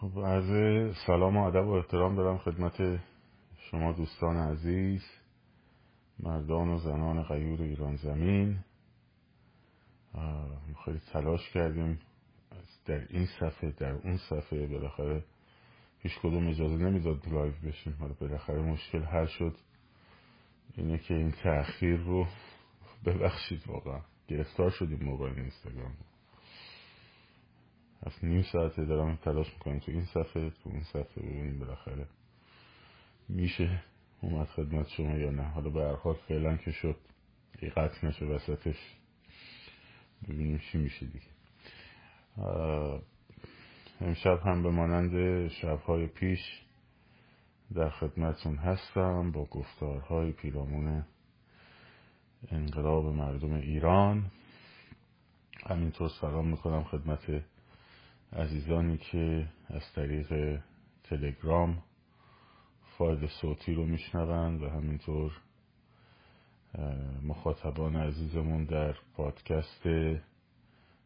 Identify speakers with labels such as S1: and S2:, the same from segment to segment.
S1: خب عرض سلام و ادب و احترام دارم خدمت شما دوستان عزیز مردان و زنان غیور ایران زمین. خیلی تلاش کردیم در این صفحه در اون صفحه بالاخره هیچ کدوم اجازه نمی‌داد live بشیم. حالا بالاخره مشکل حل شد. اینه که این تأخیر رو ببخشید واقعا. گرفتار شدیم موبایل اینستاگرام از نیم ساعته دارم تلاش می‌کنیم تو این صفحه تو این صفحه ببینیم بالاخره میشه اومد خدمت شما یا نه حالا به هر فعلا که شد ای قطع نشه وسطش ببینیم چی میشه دیگه امشب هم به مانند شبهای پیش در خدمتون هستم با گفتارهای پیرامون انقلاب مردم ایران همینطور سلام می‌کنم خدمت عزیزانی که از طریق تلگرام فایل صوتی رو میشنوند و همینطور مخاطبان عزیزمون در پادکست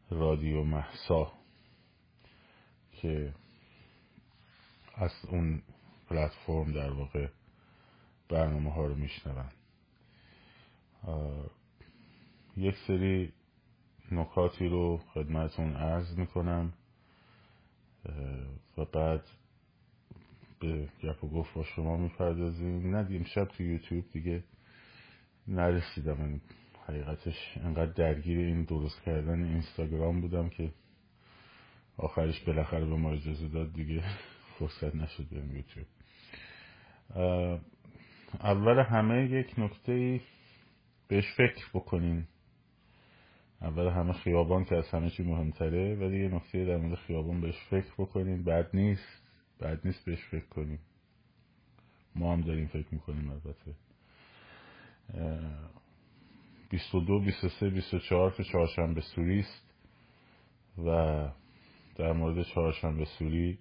S1: رادیو محسا که از اون پلتفرم در واقع برنامه ها رو میشنوند یک سری نکاتی رو خدمتون عرض می‌کنم. و بعد به گپ و گفت با شما می‌پردازیم. نه شب تو یوتیوب دیگه نرسیدم. این حقیقتش انقدر درگیر این درست کردن اینستاگرام بودم که آخرش بالاخره به ما اجازه داد دیگه فرصت نشد بریم یوتیوب. اول همه یک نکته بهش فکر بکنین. اول همه خیابان که از همه چی مهمتره ولی یه نکته در مورد خیابان بهش فکر بکنین بد نیست. بد نیست بهش فکر کنیم. ما هم داریم فکر می‌کنیم البته. 22 23 24 که چهارشنبه سوری است و در مورد چهارشنبه سوری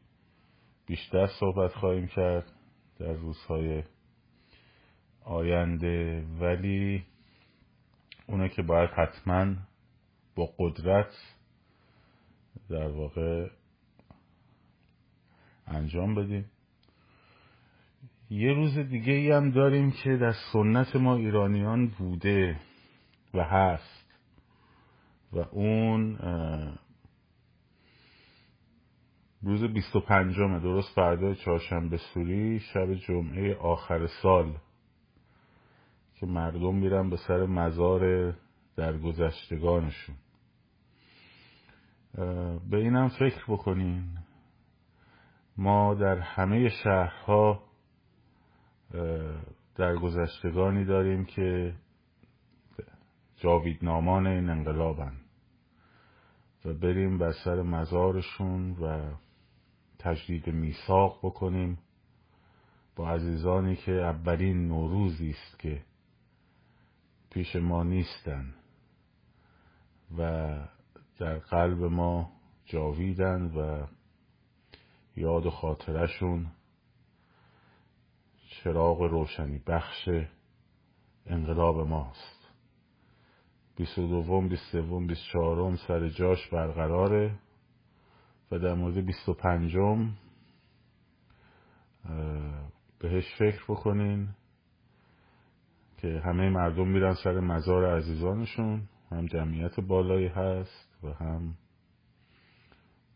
S1: بیشتر صحبت خواهیم کرد در روزهای آینده. ولی اونه که باید حتما با قدرت در واقع انجام بدیم. یه روز دیگه ای هم داریم که در سنت ما ایرانیان بوده و هست و اون روز 25 درست فردای چهارشنبه سوری شب جمعه آخر سال که مردم میرن به سر مزار در گذشتگانشون. به اینم فکر بکنین. ما در همه شهرها در گذشتگانی داریم که جاویدنامان این انقلابن و بریم بر سر مزارشون و تجدید میثاق بکنیم با عزیزانی که اولین نوروزی است که پیش ما نیستن. و در قلب ما جاویدن و یاد و خاطرشون چراغ روشنی بخش انقلاب ماست. بیست و دوم بیست سوم بیست چهارم سر جاش برقراره و در مورد بیست و پنجم بهش فکر بکنین که همه مردم میرن سر مزار عزیزانشون. هم جمعیت بالایی هست و هم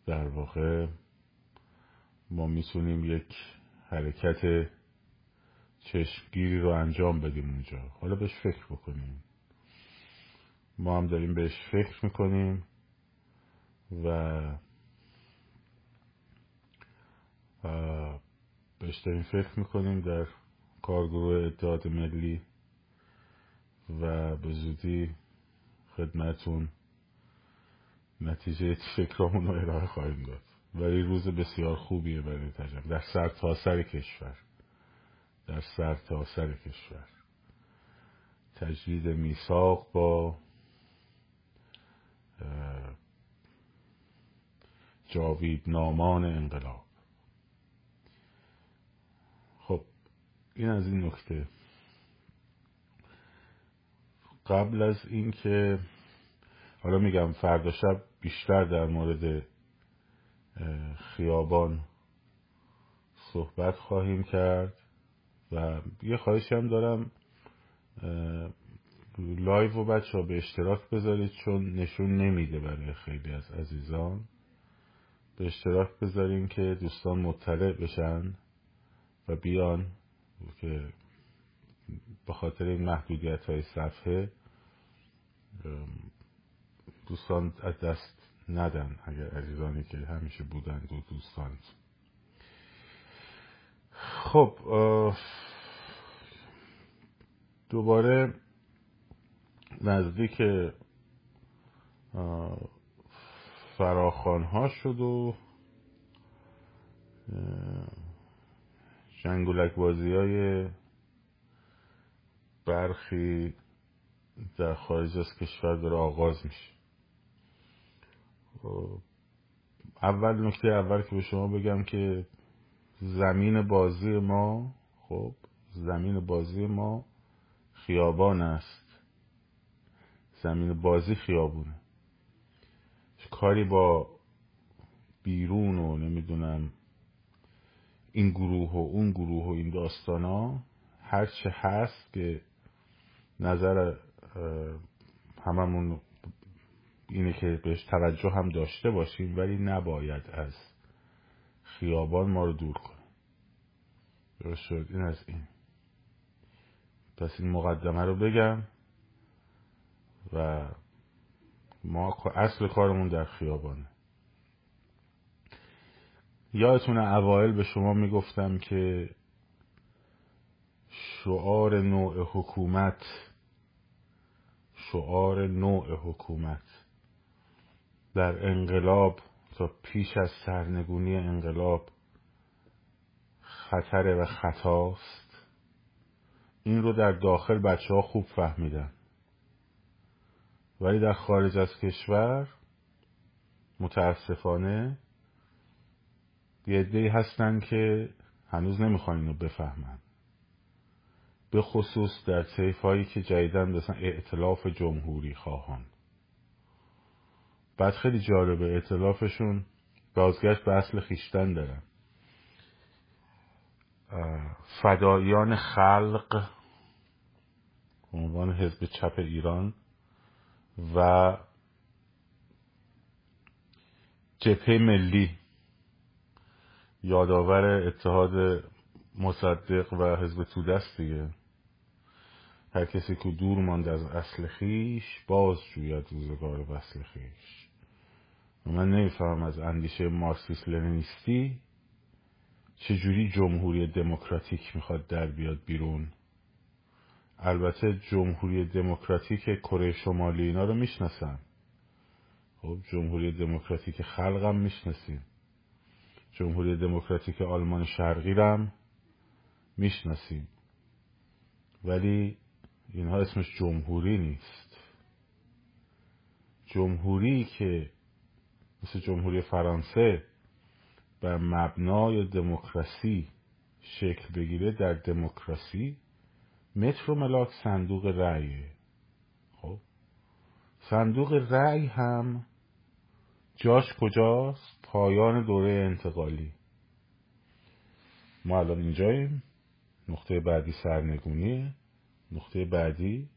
S1: در واقع ما می‌تونیم یک حرکت چشمگیری رو انجام بدیم اونجا. حالا بهش فکر بکنیم. ما هم داریم بهش فکر می‌کنیم و بهش داریم فکر می‌کنیم در کارگروه اتحاد ملی و به زودی خدمتون. نتیجه فکرامون رو ارائه خواهیم داد. ولی روز بسیار خوبیه برای تجربه. در سر تا سر کشور. در سر تا سر کشور. تجدید میثاق با جاوید نامان انقلاب. خب این از این نکته. قبل از اینکه حالا میگم فردا شب بیشتر در مورد خیابان صحبت خواهیم کرد و یه خواهشی هم دارم live و بچه ها به اشتراک بذارید چون نشون نمیده برای خیلی از عزیزان. به اشتراک بذاریم که دوستان مطلع بشن و بیان که به خاطر این محدودیت های صفحه دوستان از دست ندن اگر عزیزانی که همیشه بودن دو دوستان. خب دوباره نزدیک فراخان ها شد و جنگولک بازی های برخی در خارج از کشور داره آغاز میشه. خب، اول نکته اول که به شما بگم که زمین بازی ما خب زمین بازی ما خیابان است. زمین بازی خیابونه. کاری با بیرون و نمی‌دونم این گروه و اون گروه و این داستان ها هرچه هست که نظر هممون اینه که بهش توجه هم داشته باشیم ولی نباید از خیابان ما رو دور کنه درست شد؟ این از این. پس این مقدمه رو بگم و ما اصل کارمون در خیابانه. یادتونه اوایل به شما می‌گفتم که شعار نوع حکومت شعار نوع حکومت. در انقلاب تا پیش از سرنگونی انقلاب خطره و خطاست. این رو در داخل بچه ها خوب فهمیدن. ولی در خارج از کشور متاسفانه یه هستن که هنوز نمی‌خوان اینو بفهمن. به خصوص در طیف هایی که جدیدن مثلا اعتلاف جمهوری خواهان. بعد خیلی جالبه اعتلافشون بازگشت به اصل خیشتن دارن. فدایان خلق عنوان حزب چپ ایران و جبهه ملی یادآور اتحاد مصدق و حزب تودست دیگه. هر کسی که دور ماند از اصل خیش باز جوید روزگار وصل خیش. من نمیفهم از اندیشه مارکسیست لنینیستی چجوری جمهوری دموکراتیک می‌خواد در بیاد بیرون. البته جمهوری دموکراتیک کره شمالی اینا رو می‌شناسن. خب جمهوری دموکراتیک خلقم می‌شناسیم. جمهوری دموکراتیک آلمان شرقی رم می‌شناسیم. ولی اینها اسمش جمهوری نیست. جمهوری که مثل جمهوری فرانسه بر مبنای دموکراسی شکل بگیره در دموکراسی متر و ملاک صندوق رأی خب؟ صندوق رأی هم جاش کجاست؟ پایان دوره انتقالی. ما الان اینجاییم. نقطه بعدی سرنگونی نقطه بعدی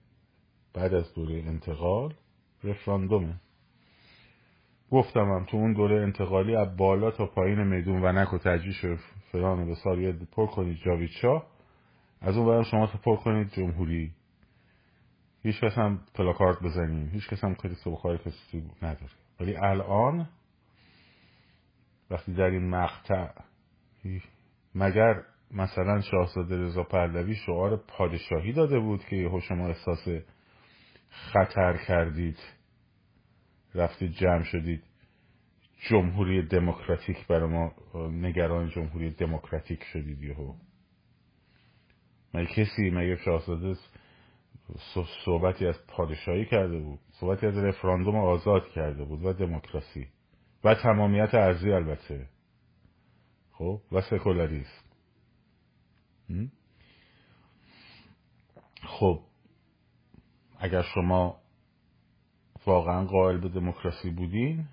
S1: بعد از دوره انتقال رفراندومه گفتم هم تو اون دوره انتقالی از بالا تا پایین میدون و نک و تجویش فلان به سال پر کنید جاوید از اون برم شما پر کنید جمهوری. هیچ کس هم پلاکارد بزنیم. هیچ کس هم کاری سبخار کسی نداره. ولی الان وقتی در این مقطع مگر مثلا شاهزاده رضا پهلوی شعار پادشاهی داده بود که یهو شما احساس خطر کردید رفتید جمع شدید. جمهوری دموکراتیک برای ما نگران جمهوری دموکراتیک شدید یهو. مگه کسی مگه شاهزاده صحبتی از پادشاهی کرده بود؟ صحبتی از رفراندوم آزاد کرده بود و دموکراسی. و تمامیت ارزی البته. خب؟ و سکولاریسم. خب اگر شما واقعا قائل به دموکراسی بودین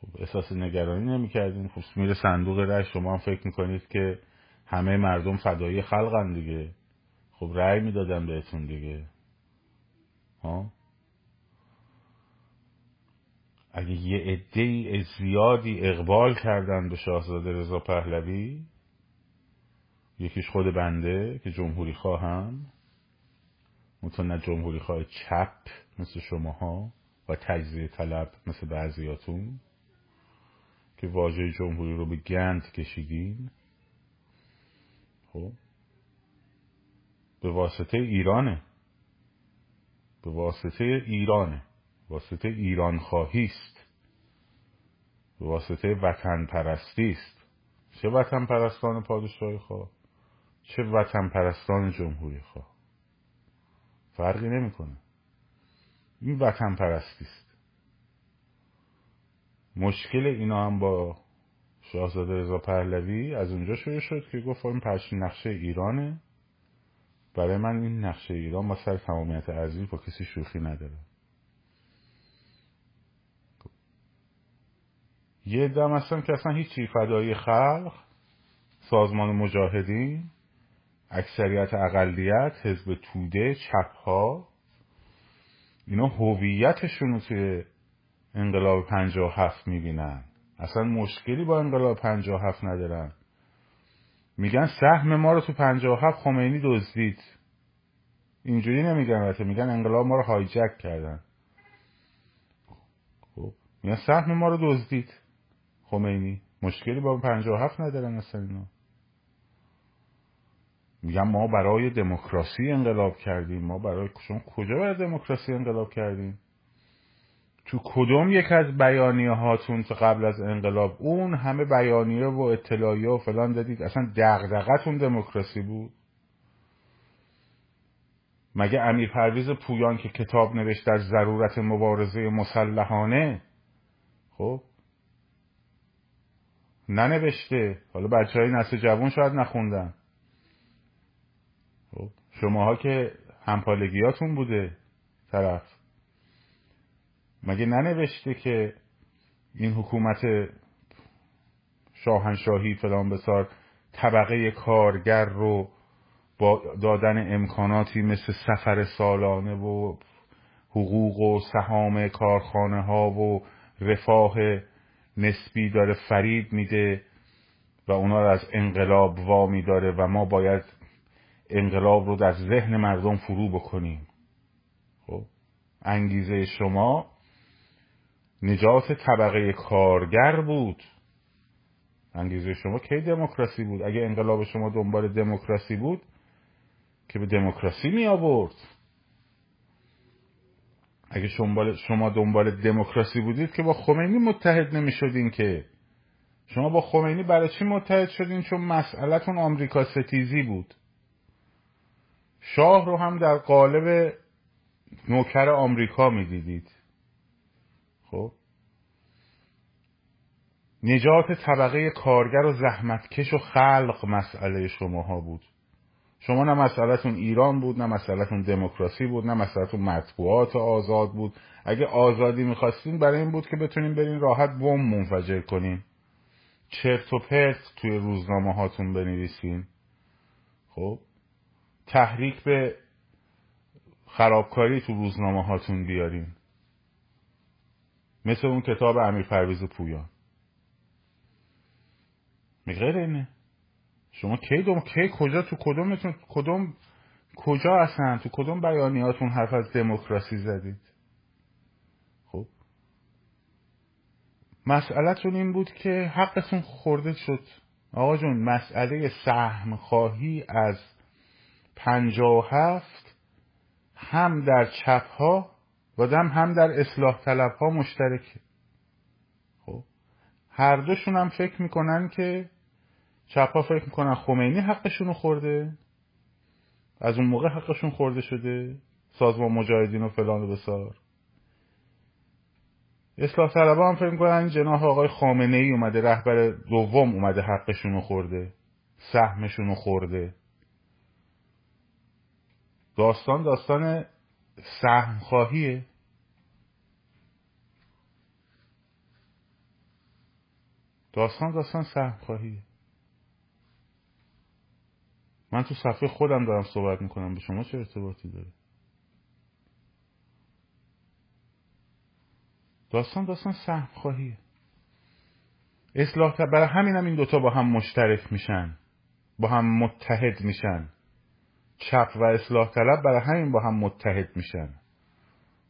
S1: خب احساس نگرانی نمی‌کردین. خب میره صندوق رأی شما هم فکر می‌کنید که همه مردم فدایی خلقن دیگه. خب رأی می‌دادن بهتون دیگه. ها؟ اگه یه عده زیادی اقبال کردن به شاهزاده رضا پهلوی یکیش خود بنده که جمهوری خواهم. نه جمهوری خواه چپ مثل شماها و تجزیه طلب مثل بعضیاتون که واژه جمهوری رو به گند کشیدین. خب. به واسطه ایرانه. به واسطه ایرانه. واسطه ایران خواهی است. به واسطه وطن پرستی است. چه وطن پرستان پادشاهی خواه؟ چه وطن پرستان جمهوری خواه. فرقی نمی‌کنه. این وطن پرستی است. مشکل اینا هم با شاهزاده رضا پهلوی از اونجا شروع شد که گفت این پشت نقشه ایرانه. برای من این نقشه ایران با سر تمامیت ارزی با کسی شوخی نداره. یه دم هستن که اصلا هیچی فدایی خلق سازمان مجاهدین. اکثریت اقلیت حزب توده چپ ها اینا هویتشون رو توی انقلاب پنجاه هفت می‌بینن. اصلا مشکلی با انقلاب پنجاه هفت ندارن. میگن سهم ما رو تو پنجاه هفت خمینی دزدید. اینجوری نمیگن البته میگن انقلاب ما رو هایجک کردن. خب میگن سهم ما رو دزدید. خمینی. مشکلی با پنجاه هفت ندارن اصلا اینا. میگن ما برای دموکراسی انقلاب کردیم. ما برای شما کجا برای دموکراسی انقلاب کردیم؟ تو کدوم یک از بیانیه هاتون تا قبل از انقلاب؟ اون همه بیانیه و اطلاعیه و فلان دادید. اصلا دغدغتون دموکراسی بود؟ مگه امیر پرویز پویان که کتاب نوشت در ضرورت مبارزه مسلحانه خب ننوشته؟ حالا بچه های نسل جوان شاید نخوندن. شماها که همپالگیاتون بوده طرف. مگه ننوشته که این حکومت شاهنشاهی فلان بسار طبقه کارگر رو با دادن امکاناتی مثل سفر سالانه و حقوق و سهام کارخانه ها و رفاه نسبی داره فرید میده و اونا رو از انقلاب وامی داره و ما باید انقلاب رو در ذهن مردم فرو بکنیم. خب انگیزه شما نجات طبقه کارگر بود. انگیزه شما کی دموکراسی بود؟ اگه انقلاب شما دنبال دموکراسی بود که به دموکراسی می آورد. اگه شما دنبال دموکراسی بودید که با خمینی متحد نمی شدین که. شما با خمینی برای چی متحد شدین؟ چون مسئلتون آمریکا ستیزی بود. شاه رو هم در قالب نوکر آمریکا می‌دیدید. خب؟ نجات طبقه کارگر و زحمتکش و خلق مسئله شماها بود. شما نه مسئلهتون ایران بود نه مسئلهتون دموکراسی بود نه مسئلهتون مطبوعات آزاد بود. اگه آزادی می‌خواستین برای این بود که بتونین برین راحت بم منفجر کنین. چرت و پرت توی روزنامه هاتون بنویسین. خب؟ تحریک به خرابکاری تو روزنامه هاتون بیارین مثل اون کتاب امیر پرویز پویان. غیر اینه. شما کی دوم کی کجا تو کدومتون کدوم کجا اصلا تو کدوم بیانیاتون حرف از دموکراسی زدید؟ خب. مسئلهتون این بود که حقتون خورده شد. آقا جون مسئله سهم خواهی از پنجا و هفت هم در چپ ها و هم در اصلاح طلب ها مشترکه. خب هر دوشون هم فکر می‌کنن که چپ ها فکر می‌کنن خمینی حقشون خورده از اون موقع حقشون خورده شده سازمان مجاهدین و فلان و بسار. اصلاح طلبه هم فکر می‌کنن جناح آقای خامنه ای اومده رهبر دوم اومده حقشون خورده سهمشون خورده. داستان داستان سهم خواهیه داستان داستان سهم خواهیه من تو صفحه خودم دارم صحبت می‌کنم. به شما چه ارتباطی داره؟ داستان داستان سهم خواهیه اصلاح برای همین هم این دوتا با هم مشترک میشن. با هم متحد میشن. چپ و اصلاح طلب برای همین با هم متحد میشن.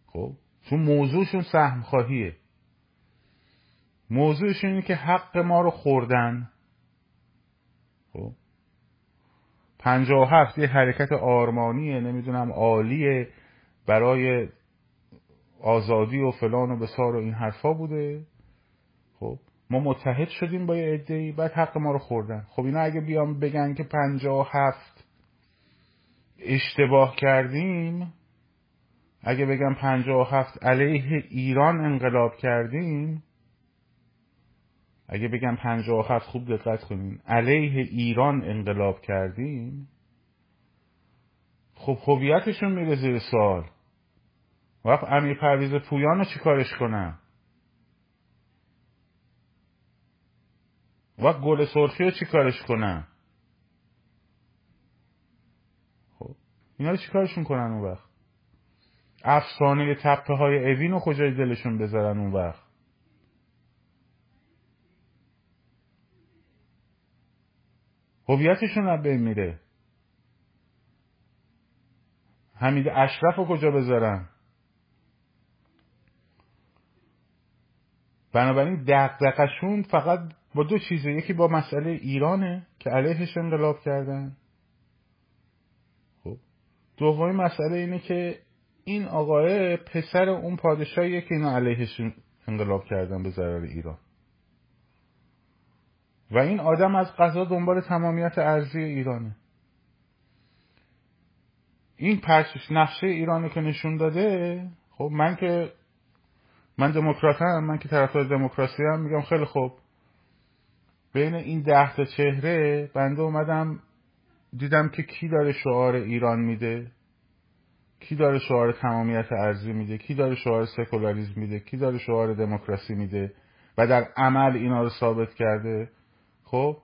S1: خب چون موضوعشون سهم خواهیه. موضوعشون اینه که حق ما رو خوردن. خب پنجاه و هفت یه حرکت آرمانیه نمی‌دونم عالیه برای آزادی و فلان و بسار و این حرفا بوده. خب ما متحد شدیم با یه عده بعد حق ما رو خوردن. خب اینا اگه بیام بگن که پنجاه و هفت اشتباه کردیم اگه بگم پنجاه و هفت علیه ایران انقلاب کردیم اگه بگم پنجاه و هفت خوب دقت کنین علیه ایران انقلاب کردیم خب هویتشون میره زیر سوال. وقت امیر پرویز پویان رو چیکارش کنم وقت گل سرخی رو چیکارش کنم خب اینا رو چیکارشون کنن اون وقت؟ افسانه تپه های اوین رو کجای دلشون بذارن اون وقت؟ هویتشون از بین میره. حمید اشرف رو کجا بذارن؟ بنابراین دقدقشون فقط با دو چیزه یکی با مسئله ایرانه که علیهش انقلاب کردن. دومی مسئله اینه که این آقای پسر اون پادشاهیه که اینا علیهش انقلاب کردن به ضرر ایران. و این آدم از قضا دنبال تمامیت ارزی ایرانه. این پرچش نقشه ایرانه که نشون داده خب من که من دموکراتم من که طرفدار دموکراسی هم میگم خیلی خوب. بین این ده تا چهره بنده اومدم دیدم که کی داره شعار ایران میده؟ کی داره شعار تمامیت ارزی میده؟ کی داره شعار سکولاریزم میده؟ کی داره شعار دموکراسی میده؟ و در عمل اینا رو ثابت کرده؟ خب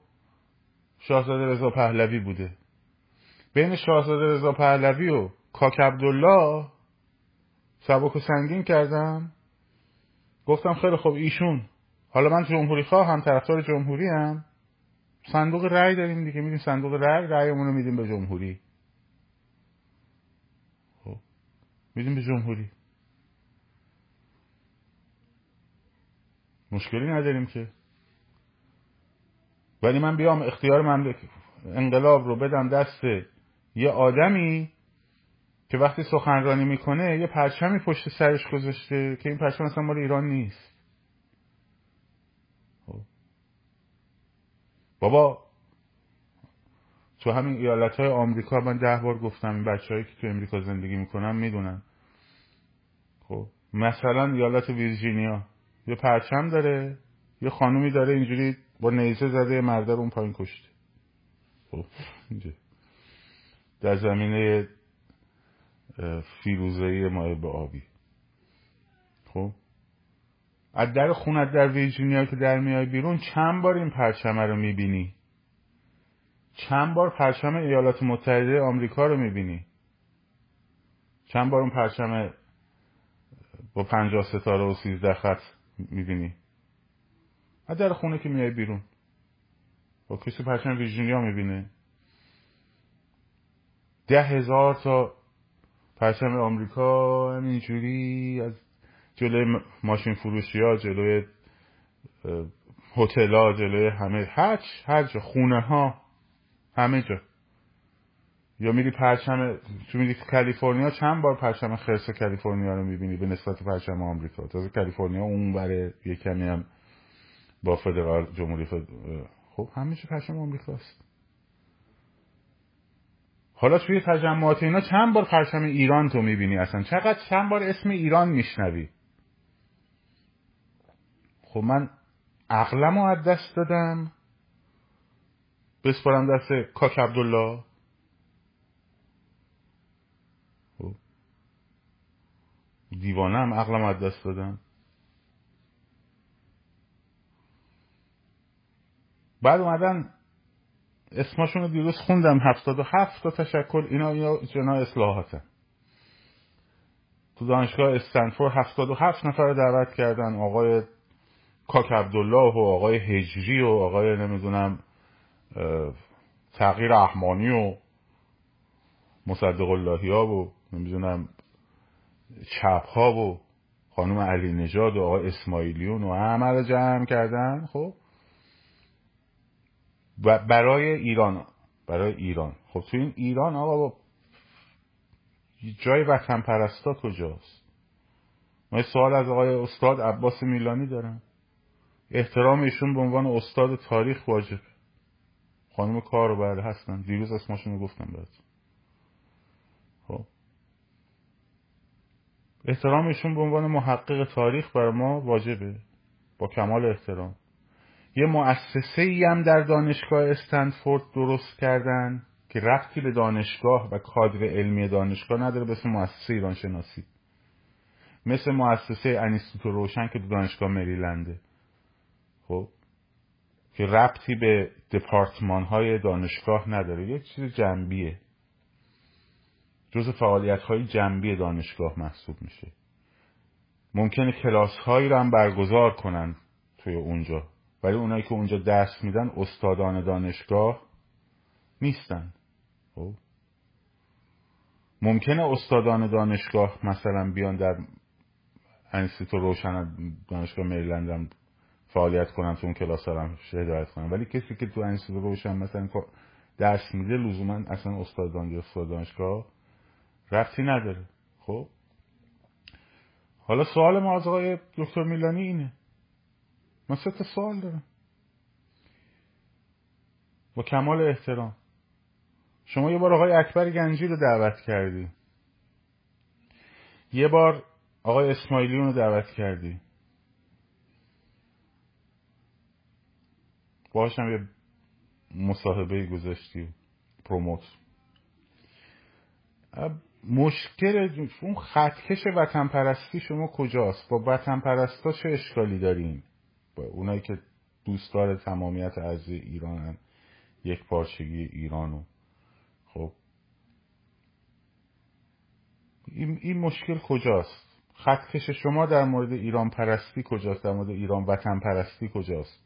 S1: شاهزاده رضا پهلوی بوده. بین شاهزاده رضا پهلوی و کاک عبدالله سبک و سنگین کردم. گفتم خیلی خوب ایشون. حالا من جمهوری هم طرفدار جمهوری هم. صندوق رأی داریم دیگه میدیم صندوق رأی رأیمون رو میدیم به جمهوری. خب میدیم به جمهوری. مشکلی نداریم که. ولی من بیام اختیار مملک انقلاب رو بدم دست یه آدمی که وقتی سخنرانی می‌کنه یه پرچمی پشت سرش گذاشته که این پرچم اصلا مال ایران نیست خب. بابا تو همین ایالت های آمریکا من ده بار گفتم این بچه که تو امریکا زندگی می‌کنن می‌دونن. خب مثلا ایالت ویرجینیا. یه پرچم داره یه خانومی داره اینجوری با نیزه زده مرده رو اون پایین کشته. خب در زمینه فیروزهی ماه به آبی. خب از در خونت در ویرجینیا که در میای بیرون چند بار این پرچمه رو می‌بینی؟ چند بار پرچم ایالات متحده آمریکا رو می‌بینی؟ چند بار اون پرچم با پنجاه ستاره و سیزده خط می‌بینی؟ از در خونه که میای بیرون. با کسی پرچم ویرجینیا می‌بینه ده هزار تا پرچم آمریکا اینجوری از جلوی ماشین فروشی ها جلوی هتل ها جلوی همه هر هر جا خونه ها همه جا. یا میری پرچم تو میری کالیفرنیا چند بار پرچم خرس کالیفرنیا رو می‌بینی به نسبت پرچم آمریکا؟ تازه کالیفرنیا اون بره یه کمی هم با فدرال جمهوری فد... خب همیشه پرچم آمریکاست. حالا توی تجمعات اینا چند بار پرچم ایران تو می‌بینی اصلا؟ چقدر چند بار اسم ایران میشنوی؟ خب من عقلم رو از دست دادم. بسپارم دست کاک عبدالله. خب. دیوانم عقلم از دست دادم. بعد اومدن اسمشون رو دیروز خوندم. هفتاد و هفت تا تشکل. اینا اینا جنا اصلاحاتن تو دانشگاه استنفور هفتاد و هفت نفر دعوت کردن. آقای کاک عبدالله و آقای هجری و آقای نمی‌دونم تغییر احمانی و مصدق اللهی ها و نمی‌دونم چپ ها و خانم علی نژاد و آقای اسماعیلیون و همه رو جمع کردن خب؟ برای ایران برای ایران. خب تو این ایران آقا با جای وطن پرستا کجاست؟ من سوال از آقای استاد عباس میلانی دارم. احترام ایشون به عنوان استاد تاریخ واجب. خانم کار بله هستن. دیروز رو گفتم بهت خب. احترام ایشون به عنوان محقق تاریخ بر ما واجبه. با کمال احترام. یه مؤسسه ای هم در دانشگاه استنفورد درست کردن که رفتی به دانشگاه و کادر علمی دانشگاه نداره به اسم مؤسسه ایران شناسی مثل مؤسسه انیستوت روشن که دانشگاه مریلنده. خب که ربطی به دپارتمان های دانشگاه نداره. یک چیز جنبیه. جز فعالیت های جنبی دانشگاه محسوب میشه. ممکنه کلاس هایی رو هم برگزار کنن توی اونجا. ولی اونایی که اونجا درس میدن استادان دانشگاه نیستن. خب. ممکنه استادان دانشگاه مثلا بیان در انستیتو روشن دانشگاه مریلند فعالیت کنن تو اون کلاس هم هدایت کنن ولی کسی که تو انستیتو روشن مثلا درس میده لزوما اصلا استادان استاد دانشگاه رفتی نداره. خب؟ حالا سوال ما از آقای دکتر میلانی اینه. من سه تا سوال دارم. با کمال احترام. شما یه بار آقای اکبر گنجی رو دعوت کردی. یه بار آقای اسماعیلیون رو دعوت کردی. هم یه مصاحبه گذاشتی پروموت. مشکل اون خطکش وطن پرستی شما کجاست؟ با وطن پرستا چه اشکالی داریم با اونایی که دوستدار تمامیت از ایرانن یک پارچگی ایرانو خب. این, این مشکل کجاست؟ خطکش شما در مورد ایران پرستی کجاست؟ در مورد ایران وطن پرستی کجاست؟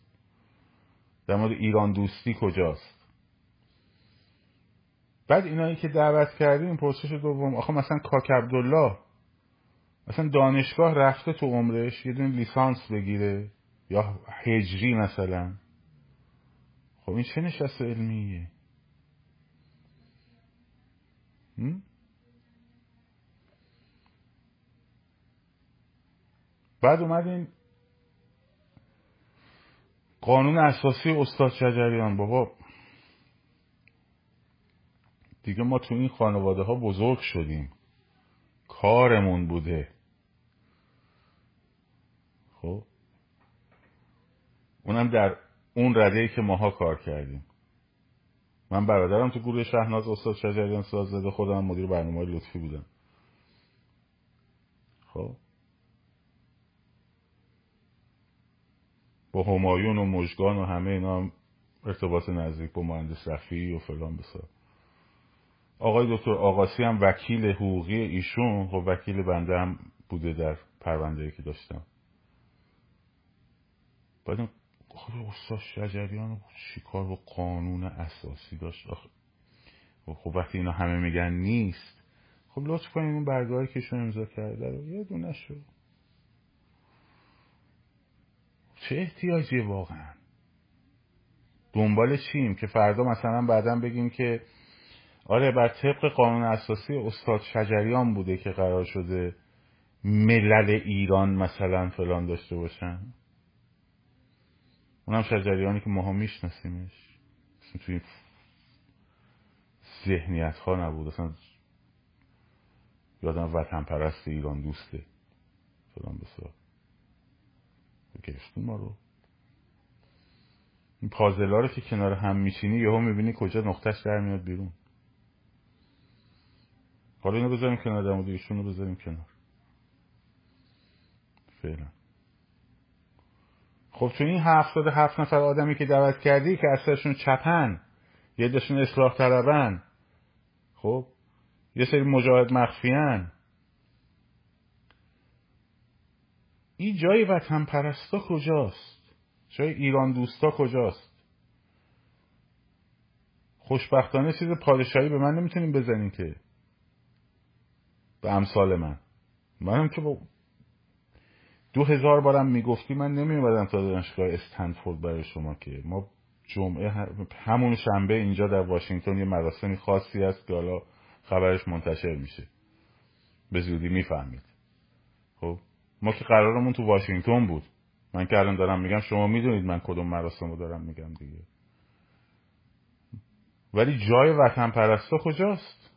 S1: در مورد ایران دوستی کجاست؟ بعد اینایی که دعوت کردیم پرسش دوم آخه مثلا کاک عبدالله مثلا دانشگاه رفته تو عمرش یه دونه لیسانس بگیره یا هجری مثلا. خب این چه نشست علمیه؟ بعد اومدین قانون اساسی استاد شجریان بابا. دیگه ما تو این خانواده ها بزرگ شدیم. کارمون بوده. خب؟ اونم در اون رده ای که ماها کار کردیم. من برادرم تو گروه شهناز استاد شجریان ساز زده خودم مدیر برنامه لطفی بودم. خب؟ با همایون و مجگان و همه اینا هم ارتباط نزدیک با مهندس رفی و فلان بسار. آقای دکتر آقاسی هم وکیل حقوقی ایشون خب وکیل بنده هم بوده در پرونده که داشتم. بعد خب استاد شجریان چیکار با قانون اساسی داشت؟ خب, وقتی اینا همه میگن نیست خب لطف کنیم اون برگاهی که شما امضا کرده رو یه دونه شو. چه احتیاجی واقعا؟ دنبال چیم؟ که فردا مثلا بعدا بگیم که آره بر طبق قانون اساسی استاد شجریان بوده که قرار شده ملل ایران مثلا فلان داشته باشن. اونم شجریانی که ماها میشناسیمش. توی ذهنیت ها نبود. اصلا یادم وطن پرست ایران دوسته. فلان بسار. گرفتون ما رو این پازلا رو که کنار هم میچینی یهو می‌بینی کجا نقطهش در میاد بیرون. حالا اینو بذاریم کنار در رو بذاریم کنار. فعلا. خب تو این هفتاد هفت نفر آدمی که دعوت کردی که اصلشون چپن یه دشون اصلاح طلبن خب یه سری مجاهد مخفیان این جای وطن پرستا کجاست؟ جای ایران دوستا کجاست؟ خوشبختانه چیز پادشاهی به من نمی‌تونیم بزنین که. به امثال من. منم که با دو هزار بارم می‌گفتی من نمیومدم تا دانشگاه استنفورد برای شما که. ما جمعه همون شنبه اینجا در واشنگتن یه مراسمی خاصی هست که حالا خبرش منتشر میشه. به زودی می‌فهمید. خب؟ ما که قرارمون تو واشنگتن بود. من که الان دارم میگم شما می‌دونید من کدوم مراسم دارم میگم دیگه. ولی جای وطن پرستا کجاست؟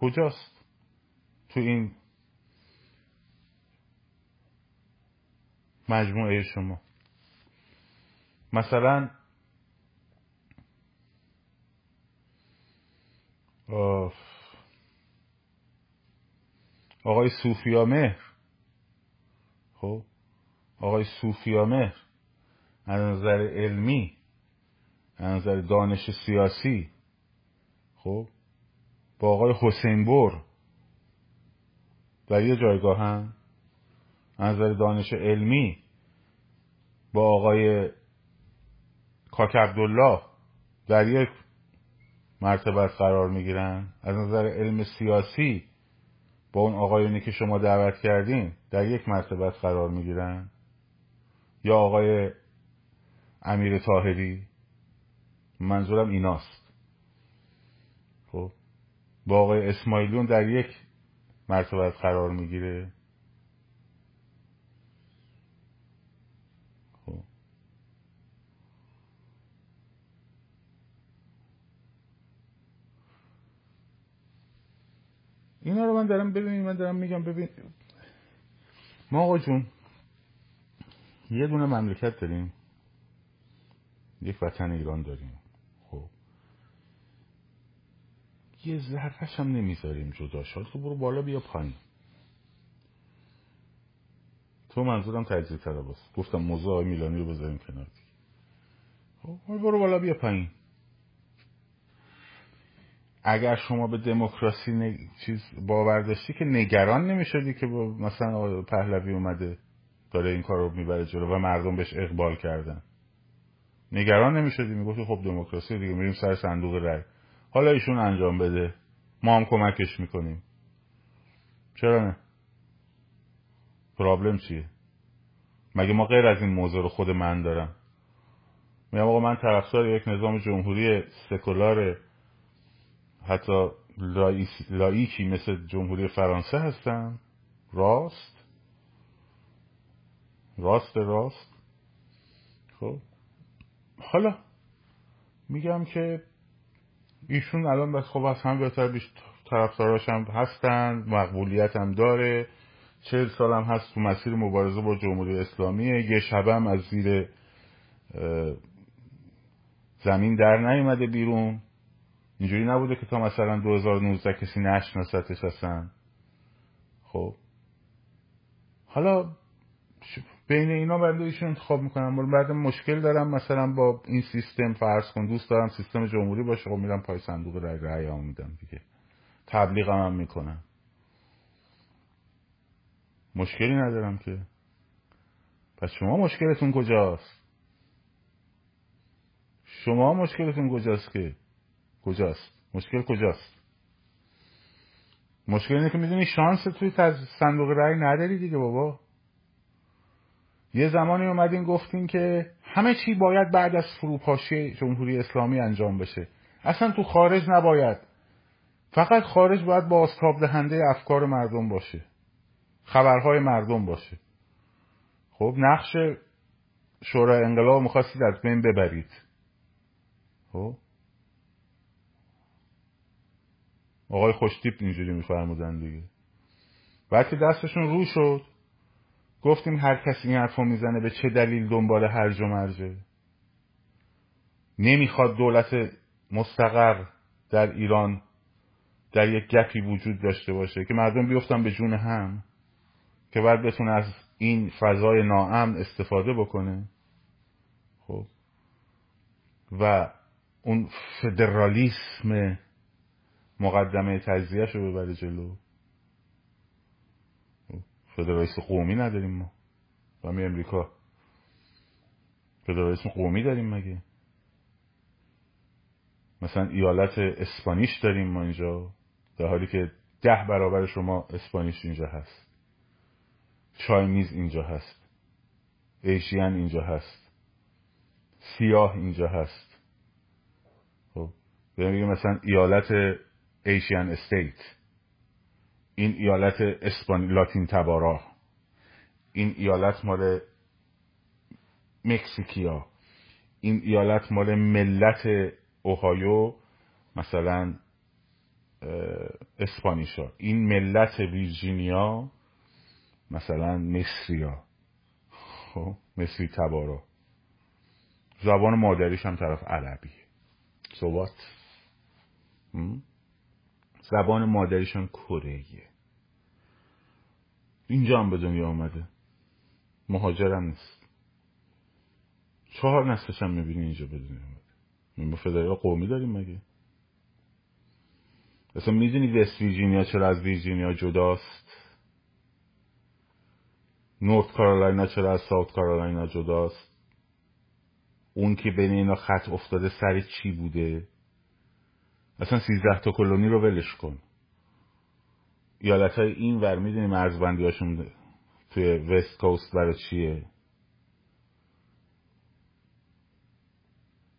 S1: کجاست؟ تو این مجموعه شما. مثلا آقای صوفیامهر خب؟ آقای صوفیامهر از نظر علمی از نظر دانش سیاسی. خب؟ با آقای حسین بور در یه جایگاه هم. از نظر دانش علمی با آقای کاک عبدالله. در یک مرتبت قرار می‌گیرن. از نظر علم سیاسی با اون آقایونی که شما دعوت کردین در یک مرتبت قرار می‌گیرن؟ یا آقای امیر تاهری منظورم ایناست. خب با آقای اسماعیلون در یک مرتبت قرار می‌گیره خب اینا رو من دارم ببینید من دارم میگم ببین. ما آقا جون یه دونه مملکت داریم. یک وطن ایران داریم. خب. یه ذرهش هم نمی‌ذاریم جدا شد. تو برو بالا بیا پایین. تو منظورم تجزیه طلباست گفتم موضوع میلانی رو بذاریم کنار خب برو بالا بیا پایین. اگر شما به دموکراسی نگ... چیز باور داشتی که نگران نمی‌شدی که با مثلا پهلوی اومده داره این کار رو می‌بره جلو و مردم بهش اقبال کردن. نگران نمی‌شدی؟ می‌گفتی خب دموکراسی دیگه میریم سر صندوق رای حالا ایشون انجام بده. ما هم کمکش می‌کنیم. چرا نه؟ پرابلم چیه؟ مگه ما غیر از این موضوع رو خود من دارم؟ میگم آقا من طرفدار یک نظام جمهوری سکولار حتی لایکی مثل جمهوری فرانسه هستم راست. راست راست. خب. حالا میگم که ایشون الان بس خب از هم بهتر طرفداراش هم هستن مقبولیت هم داره. چهل سال هم هست تو مسیر مبارزه با جمهوری اسلامیه یه شبه هم از زیر زمین در نیومده بیرون. اینجوری نبوده که تا مثلا 2019 کسی نشناستش هستن خب. حالا بین اینا بنده ایشون انتخاب می‌کنم. بعد مشکل دارم مثلا با این سیستم فرض کن دوست دارم سیستم جمهوری باشه خب میرم پای صندوق رای رای میدم دیگه. تبلیغ هم, هم می‌کنم. مشکلی ندارم که. پس شما مشکلتون کجاست؟ شما مشکلتون کجاست که؟ کجاست؟ مشکل کجاست؟ مشکل اینه که می‌دونی شانس توی صندوق رای نداری دیگه بابا. یه زمانی اومدین گفتین که همه چی باید بعد از فروپاشی جمهوری اسلامی انجام بشه. اصلا تو خارج نباید. فقط خارج باید با استاب دهنده افکار مردم باشه. خبرهای مردم باشه. خب نقش شورای انقلاب می‌خواستید از بین ببرید. خب؟ آقای خوشتیپ اینجوری میفرمودن دیگه. بعد که دستشون رو شد. گفتیم هر کسی این حرفو می‌زنه به چه دلیل دنبال هرج و مرجه؟ نمی‌خواد دولت مستقر در ایران در یک گپی وجود داشته باشه که مردم بیفتن به جون هم که بعد بتونه از این فضای ناامن استفاده بکنه. خب. و اون فدرالیسم مقدمه تجزیهش رو ببره جلو. فدرالیسم قومی نداریم ما. و می امریکا. فدرالیسم قومی داریم مگه؟ مثلا ایالت اسپانیش داریم ما اینجا در حالی که ده برابر شما اسپانیش اینجا هست. چاینیز اینجا هست. ایشین اینجا هست. سیاه اینجا هست. خب بگیم مثلا ایالت ایشین استیت این ایالت اسپانی لاتین تبارا. این ایالت مال مکسیکیا این ایالت مال ملت اوهایو مثلا اسپانیشا. این ملت ویرجینیا مثلا مصریا. خب مصری تبارا. زبان مادریش هم طرف عربی. صحبت زبان مادریشان کره. اینجا هم به دنیا آمده مهاجرم نیست. چهار نسلش هم می‌بینی اینجا به دنیا آمده ما فدرال قومی داریم مگه؟ اصلا می‌دونی وست ویرجینیا چرا از ویرجینیا جداست؟ نورت کارولاینا چرا از ساوت کارولاینا جداست؟ اون که بین اینا خط افتاده سر چی بوده؟ اصلا سیزده تا کلونی رو ولش کن. ایالت های این ور می‌دونی مرزبندی هاشون توی وست کوست برای چیه؟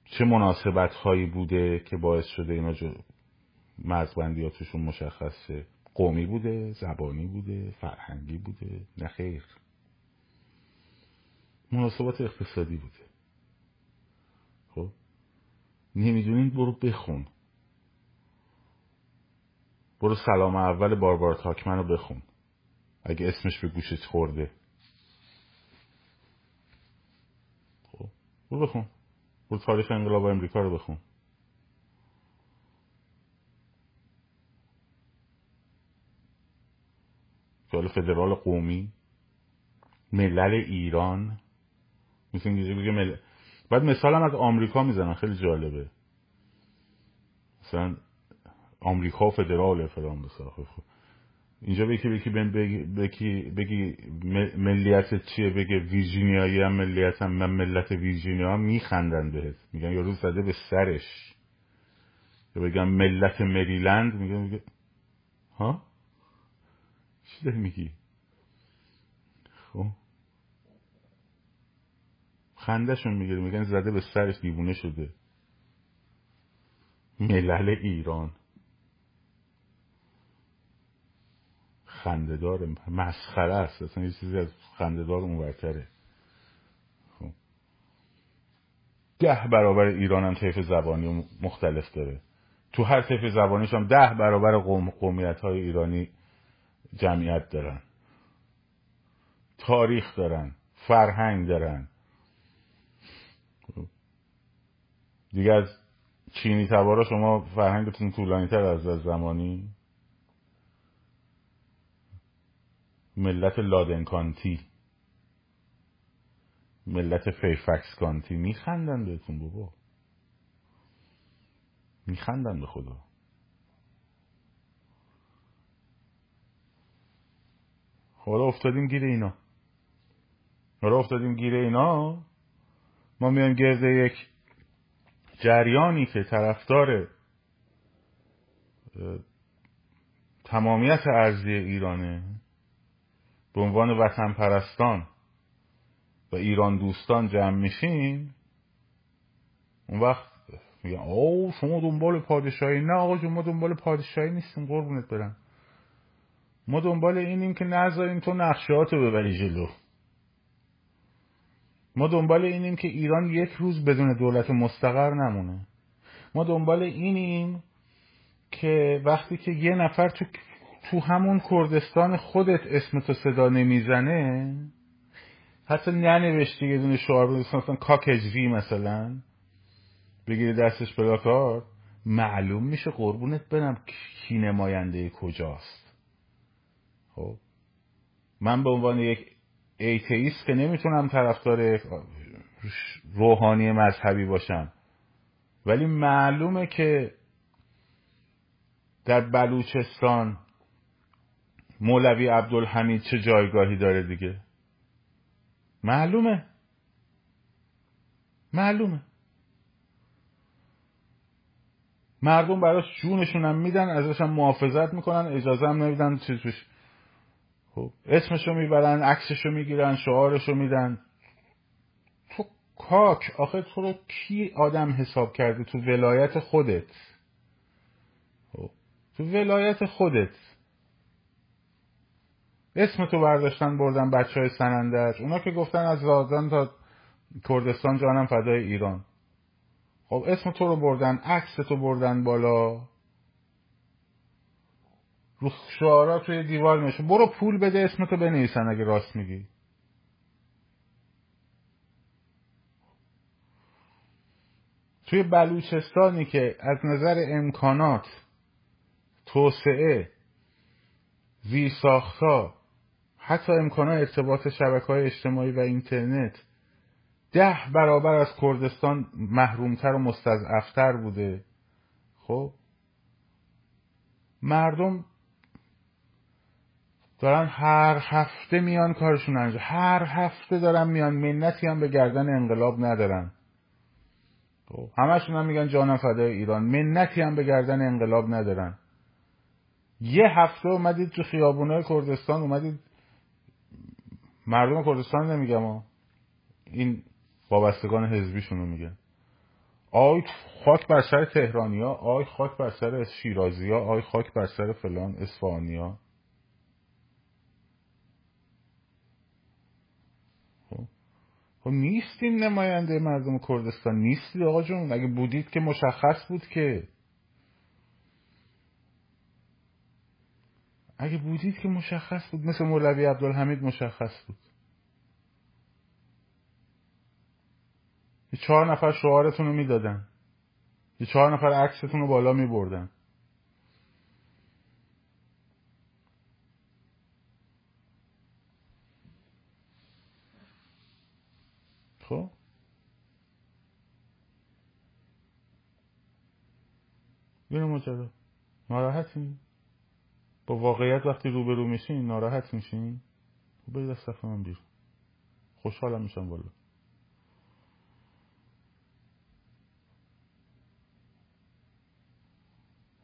S1: چه مناسبت هایی بوده که باعث شده اینا جو مرزبندی توشون مشخصه؟ قومی بوده زبانی بوده فرهنگی بوده نه خیر. مناسبات اقتصادی بوده. خب؟ نمی‌دونین برو بخون. برو سلام اول باربار تاکمن رو بخون. اگه اسمش به گوشت خورده. خب برو بخون. برو تاریخ انقلاب امریکا رو بخون. که فدرال قومی ملل ایران. می‌تونی بگه ملل. بعد مثال هم از آمریکا می‌زنن خیلی جالبه. مثلا آمریکا فدرال فلان بساخه خب اینجا بگی بگی بگی بگی ملیت چیه؟ بگه ویرجینیایی هم ملیت هم من ملت ویرجینیا هم میخندن بهت. میگن یارو زده به سرش. یا بگم ملت مریلند. میگه میگه ها؟ چی داری میگی؟ خب. خندهشون می‌گیره. میگن زده به سرش دیوونه شده. ملل ایران. خندهدار مسخره است. اصلا یه چیزی از خندهدار اونورتره. خب. ده برابر ایران هم طیف زبانی مختلف داره. تو هر طیف زبانیش هم ده برابر قوم قومیت های ایرانی جمعیت دارن. تاریخ دارن. فرهنگ دارن. دیگه از چینی تبارا شما فرهنگتون طولانی تر از زمانی؟ ملت لادنکانتی. ملت فیفکس کانتی میخندن بهتون بابا. میخندن به خدا. حالا افتادیم گیر اینا. حالا افتادیم گیر اینا. ما میایم گرد یک جریانی که طرفدار تمامیت ارزی ایرانه. به عنوان وطن پرستان و ایران دوستان جمع میشین اون وقت میگن او شما دنبال پادشاهی نه آقا ما دنبال پادشاهی نیستیم قربونت برم. ما دنبال اینیم که نذاریم تو نقشهاتو ببری جلو. ما دنبال اینیم که ایران یک روز بدون دولت مستقر نمونه. ما دنبال اینیم که وقتی که یه نفر تو تو همون کردستان خودت اسم تو صدا نمی‌زنه؟ حتی ننوشتی یه دونه شعار مثلا کاکجوی مثلا. بگیری دستش پلاکار معلوم میشه قربونت برم کی نماینده کجاست. خب. من به عنوان یک ایتئیست که نمی‌تونم طرفدار روحانی مذهبی باشم. ولی معلومه که در بلوچستان مولوی عبدالحمید چه جایگاهی داره دیگه؟ معلومه. معلومه. مردم براش جونشون هم میدن ازش هم محافظت می‌کنن اجازه هم نمیدن چیزش خب اسمشو می‌برن عکسشو می‌گیرن شعارشو میدن. تو کاک آخه تو رو کی آدم حساب کرده؟ تو ولایت خودت. خب. تو ولایت خودت. اسم تو برداشتن بردن بچه های سنندج. اونا که گفتن از زادان تا کردستان جانم فدای ایران. خب اسم تو رو بردن عکس تو بردن بالا. رو شعارا توی دیوار میشه برو پول بده اسم تو بنویسن اگه راست میگی. توی بلوچستانی که از نظر امکانات توسعه زیرساختها حتی امکانات ارتباط شبکه های اجتماعی و اینترنت ده برابر از کردستان محرومتر و مستضعفتر بوده. خب؟ مردم دارن هر هفته میان کارشون انجام. هر هفته دارن میان. منتی هم به گردن انقلاب ندارن. خب؟ همشون هم میگن جانم فدای ایران. منتی هم به گردن انقلاب ندارن. یه هفته اومدید تو خیابونای کردستان اومدید مردم کردستان نمیگم این وابستگان حزبیشونو میگن. آی خاک بر سر تهرانی ها آی خاک بر سر شیرازی ها آی خاک بر سر فلان اصفهانی ها خب, خب نیستیم نماینده مردم کردستان. نیستید آقا جون. اگه بودید که مشخص بود که اگه بودید که مشخص بود مثل مولوی عبدالحمید مشخص بود. یه چهار نفر شعارتون رو می‌دادن. یه چهار نفر عکستون رو بالا میبردن. خب؟ اینو ماجرا ناراحتین؟ با واقعیت وقتی روبرو میشین ناراحت میشین خب برید از صفحه من بیرون. خوشحالم میشم بالا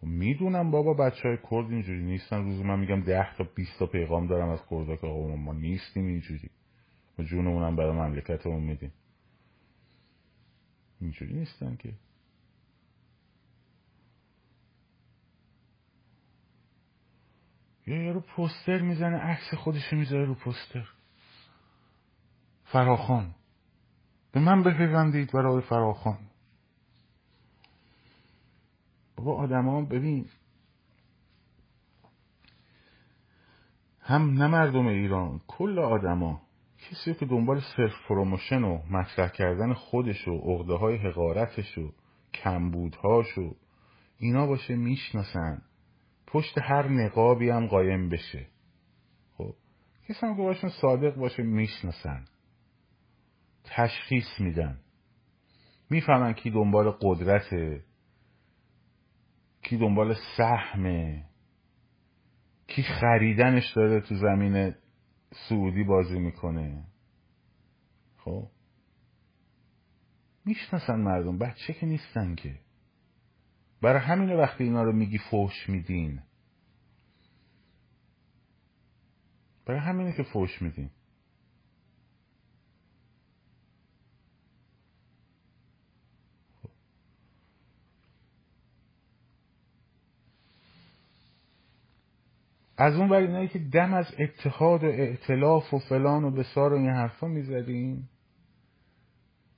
S1: خب می‌دونم بابا بچه های کرد اینجوری نیستن. روز من میگم ده تا بیست تا پیغام دارم از کرد. که آقا ما نیستیم اینجوری. و جونمونم برای مملکتمون میدیم. اینجوری نیستن که. یا یارو پوستر می‌زنه عکس خودش می‌ذاره رو پوستر. فراخان به من بپیوندید برای فراخان بابا آدما ببین. هم نه مردم ایران کل آدما. کسی که دنبال self promotion و مطرح کردن خودش و عقده های حقارتش و کمبودهاش و اینا باشه می‌شناسن. پشت هر نقابی هم قایم بشه. خب کسی هم که باشون صادق باشه می‌شناسن. تشخیص میدن. می‌فهمن کی دنبال قدرته کی دنبال سهمه کی خریدنش داره تو زمین سعودی بازی می‌کنه. خب می‌شناسن مردم بچه که نیستن که. برای همین وقتی اینا رو میگی فوش میدین. برای همینه که فوش میدین از اون ور اینایی که دم از اتحاد و ائتلاف و فلان و بسار و این حرفا می‌زدیم.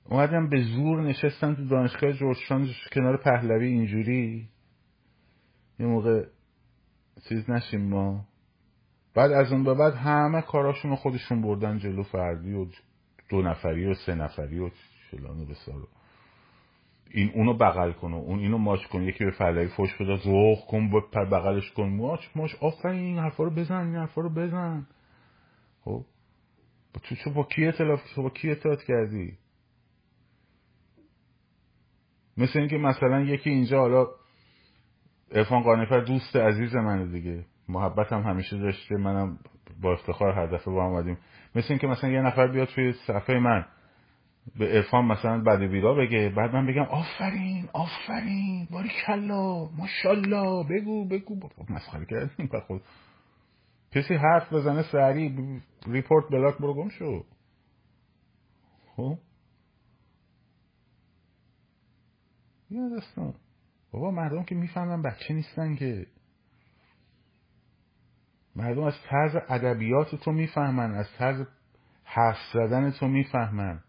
S1: اومدم به زور نشستم تو دانشگاه جورجتاون کنار پهلوی اینجوری. یه موقع چیز نشیم ما. بعد از اون به بعد همه کاراشون خودشون بردن جلو فردی و دو نفری و سه نفری و فلان و بسار این اونو بغل کن و اون اینو ماچ کن یکی به فلایی فوش بده زوخ کن پر بغلش کن. ماچ ماچ آفرین این حرفا رو بزن این حرفا رو بزن. خب؟ تو چه با کی اطلاف با کی اطلاعات کردی؟ مثل اینکه مثلا یکی اینجا حالا ارفان قانفر دوست عزیز منه دیگه. محبت هم همیشه داشته منم با افتخار هر دفعه با هم آمدیم مثل اینکه مثلا یه نفر بیاد توی صفحه من به ارفان مثلا بعد بیرا بگه بعد من بگم آفرین آفرین باری کلا ماشالله بگو بگو. مسخره کردیم. خود کسی حرف بزنه سریع ریپورت بلاک برو گم شو. خب؟ یه دستان بابا مردم که می‌فهمن بچه نیستن که. مردم از طرز ادبیات تو می‌فهمن از طرز حرف زدن تو می‌فهمن.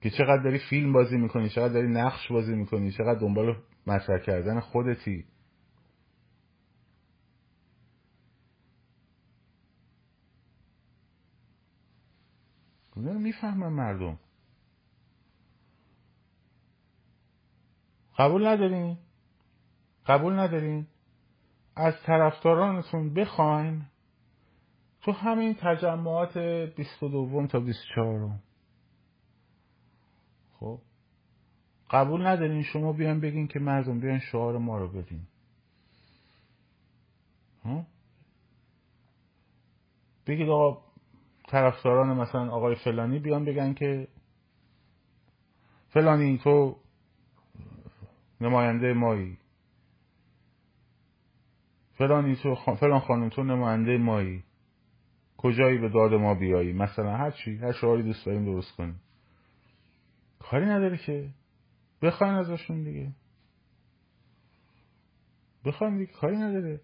S1: که چقدر داری فیلم بازی می‌کنی چقدر داری نقش بازی می‌کنی چقدر دنبال مطرح کردن خودتی. می‌فهمن مردم. قبول ندارین؟ قبول ندارین؟ از طرفدارانتون بخواین تو همین تجمعات 22 تا 24 خب؟ قبول ندارین شما بیان بگین که مردم بیان شعار ما رو بدین. بگید آقا طرفداران مثلا آقای فلانی بیان بگن که فلانی تو نماینده مایی. فلانی تو فلان خانم تو نماینده مایی. کجایی به داد ما بیایی؟ مثلا هر چی هر شعاری دوست داریم درست کنیم. کاری نداره که. بخواین ازشون دیگه. بخواین دیگه کاری نداره.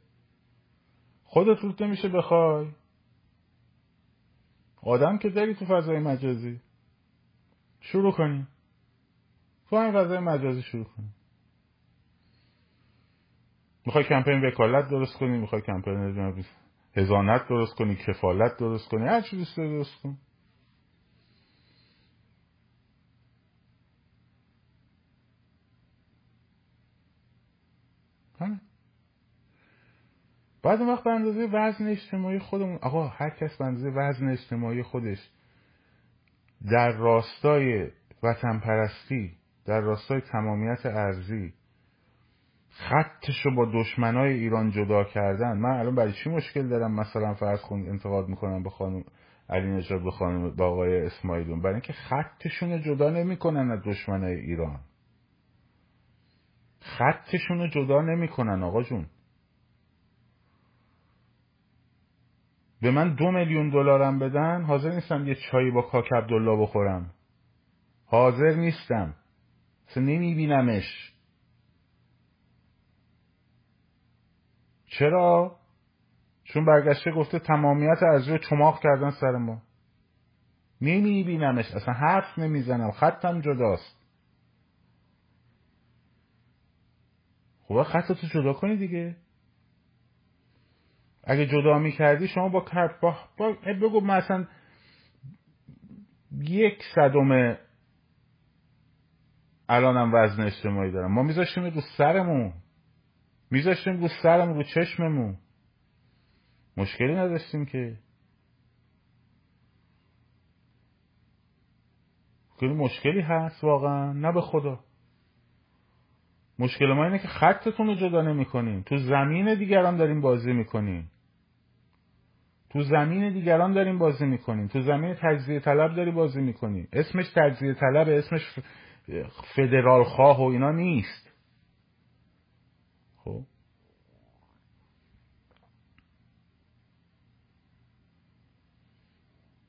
S1: خودت روت نمیشه بخوای. آدم که داری تو فضای مجازی. شروع کنی تو این فضای مجازی شروع کنی می‌خوای کمپین وکالت درست کنی می‌خوای کمپین هزانت درست کنی کفالت درست کنی هر چی دوست درست کن. بعد اون وقت به اندازه وزن اجتماعی خودمون آقا هر کس به اندازه وزن اجتماعی خودش در راستای وطن پرستی در راستای تمامیت ارزی خطش رو با دشمنای ایران جدا کردن. من الان برای چی مشکل دارم مثلا فرض کن انتقاد می‌کنم به خانم علی نجات به خانم با آقای اسماعیلون برای اینکه خطشون رو جدا نمی‌کنن از دشمنای ایران. خطشون رو جدا نمی‌کنن آقا جون. به من دو میلیون دلارم بدن حاضر نیستم یه چایی با کاک عبدالله بخورم. حاضر نیستم. اصلا نمیبینمش. چرا؟ چون برگشته گفته تمامیت از رو چماق کردن سر ما. نمیبینمش اصلا حرف نمی‌زنم خطم جداست. خب خطتو جدا کنی دیگه. اگه جدا می‌کردی شما با کرد با, با بگو مثلا یک صدم الانم وزن اجتماعی دارم. ما میذاشتیم رو سرمون. میذاشتیم رو سرمون رو چشممون. مشکلی نداشتیم که. مشکلی هست واقعا نه به خدا. مشکل ما اینه که خطتون رو جدا نمی تو زمین دیگران داریم بازی می‌کنیم. تو زمین دیگران داریم بازی می‌کنیم. تو زمین تجزیه طلب داری بازی می‌کنیم. اسمش تجزیه طلب اسمش فدرال خواه و اینا نیست خب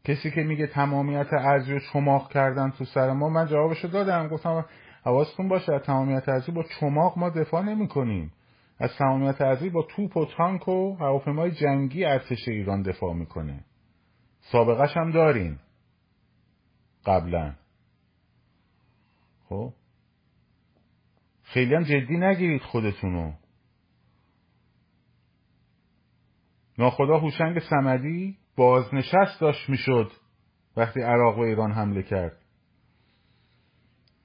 S1: کسی که میگه تمامیت ارزی رو چماق کردن تو سر ما من جوابشو دادم گفتم حواستون باشه از تمامیت ارزی با چماق ما دفاع نمی کنیم از تمامیت ارزی با توپ و تانک و هواپیمای جنگی ارتش ایران دفاع می‌کنه. سابقش هم داریم. قبلا. خب؟ خیلی هم جدی نگیرید خودتونو. ناخدا هوشنگ سمدی بازنشست داشت می‌شد وقتی عراق و ایران حمله کرد.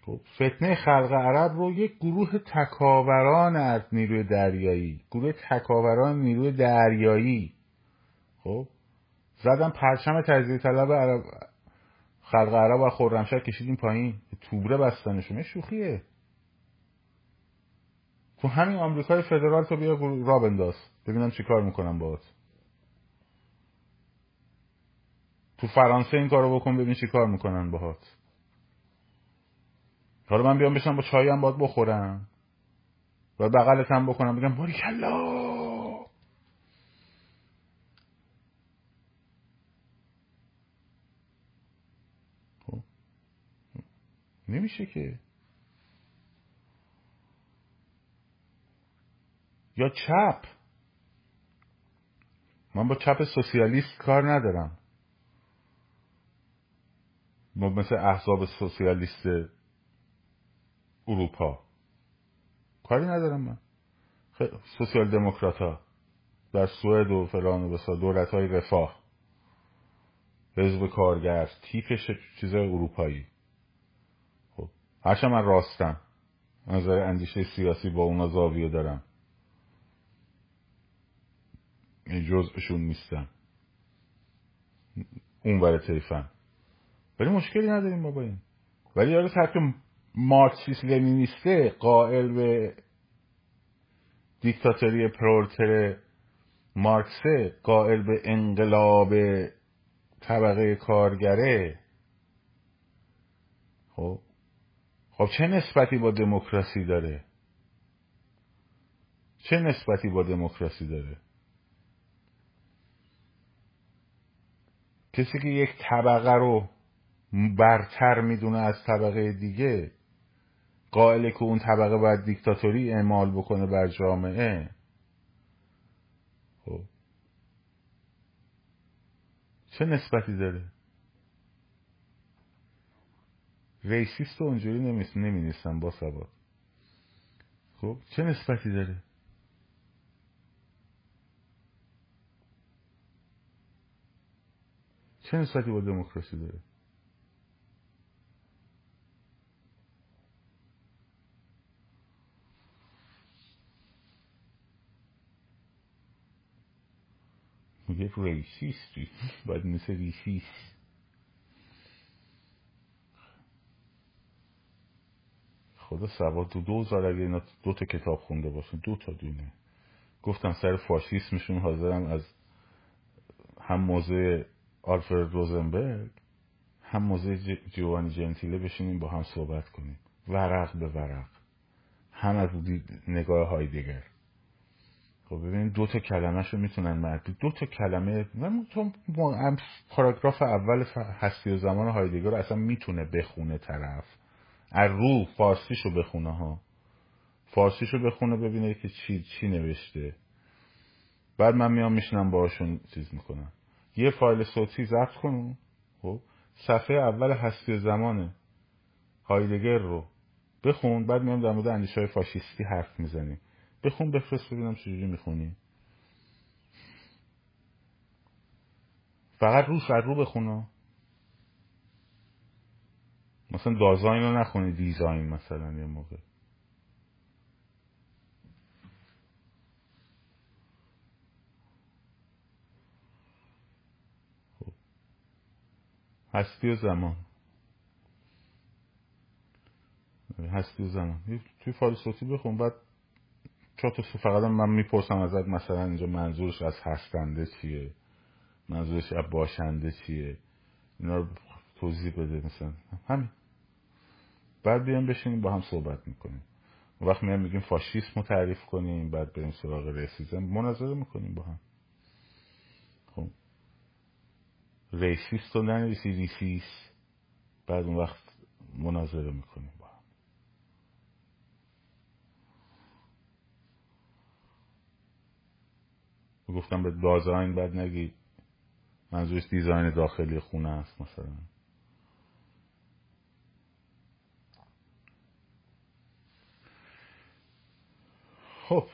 S1: خب فتنه خلق عرب رو یک گروه تکاوران از نیروی دریایی گروه تکاوران نیروی دریایی خب زدن پرچم تجزیه طلب عرب خلق عرب و خرمشهر کشیدیم پایین. توبره بستنشون شوخیه. تو همین آمریکای فدرال تو بیا را بنداز. ببینم چی کار می‌کنم باهات. تو فرانسه این کارو بکن ببین چی کار می‌کنن باهات. حالا من بیام بشم با چایی هم باید بخورم. و بغلت هم بکنم. بگم باری کلا. خب. نمیشه که. یا چپ. من با چپ سوسیالیست کار ندارم. مثل احزاب سوسیالیست اروپا. کاری ندارم من. سوسیال دموکرات ها در سوئد و فلان و بسا دولت های رفاه. حزب کارگر تیپش چیزای اروپایی. خب هرچند من راستم. نظر اندیشه سیاسی با اونا زاویه دارم. این جزءشون نیستم اون برای تیفن ولی مشکلی نداریم با این. ولی یارو ترک مارکسیس لنینیسته قائل به دیکتاتوری پرولتر مارکسه قائل به انقلاب طبقه کارگره. خب؟ خب چه نسبتی با دموکراسی داره؟ چه نسبتی با دموکراسی داره؟ کسی که یک طبقه رو برتر می‌دونه از طبقه دیگه. قائله که اون طبقه باید دیکتاتوری اعمال بکنه بر جامعه. خب. چه نسبتی داره؟ ریسیست اونجوری نمی نیستن با سواد خب چه نسبتی داره؟ چه نسبتی با دموکراسی داره؟ میگه ریسیستی باید مثل ریسیست خدا سواد دو دوزار اگه اینا دو تا کتاب خونده باشن دو تا دونه. گفتم سر فاشیسمشون حاضرم از هم موضوع آلفرد روزنبرگ هم موضوع جوانی جنتیله بشینیم با هم صحبت کنیم. ورق به ورق. هم از نگاه های دیگر خب ببینید دو تا کلمه شو می‌تونن مرد دو تا کلمه من تو پاراگراف اول هستی و زمان هایدگر اصلا می‌تونه بخونه طرف. از رو فارسیشو بخونه ها. فارسیشو بخونه ببینه که چی چی نوشته. بعد من میام میشنم باشون چیز می‌کنم. یه فایل صوتی ضبط کنم خب؟ صفحه اول هستی و زمان هایدگر رو. بخون. بعد میام در مورد اندیشه های فاشیستی حرف می‌زنیم. بخون بفرست ببینم چجوری می‌خونی. فقط رو سر رو بخونه مثلا دازاین رو نخونی دیزاین مثلا یه موقع. خب. هستی و زمان. هستی و زمان. توی صوتی بخون بعد چون تو فقط من می‌پرسم ازت مثلا اینجا منظورش از هستنده چیه؟ منظورش از باشنده چیه؟ اینا رو توضیح بده مثلا. همین. بعد بیان بشینیم با هم صحبت می‌کنیم. وقت میان میگیم فاشیسم رو تعریف کنیم بعد بریم سراغ racism مناظره می‌کنیم با هم. خب. racist رو ننویسی ریسیس بعد اون وقت مناظره می‌کنیم. گفتم به دازاین بعد نگی. منظورش دیزاین داخلی خونه است مثلا. خب.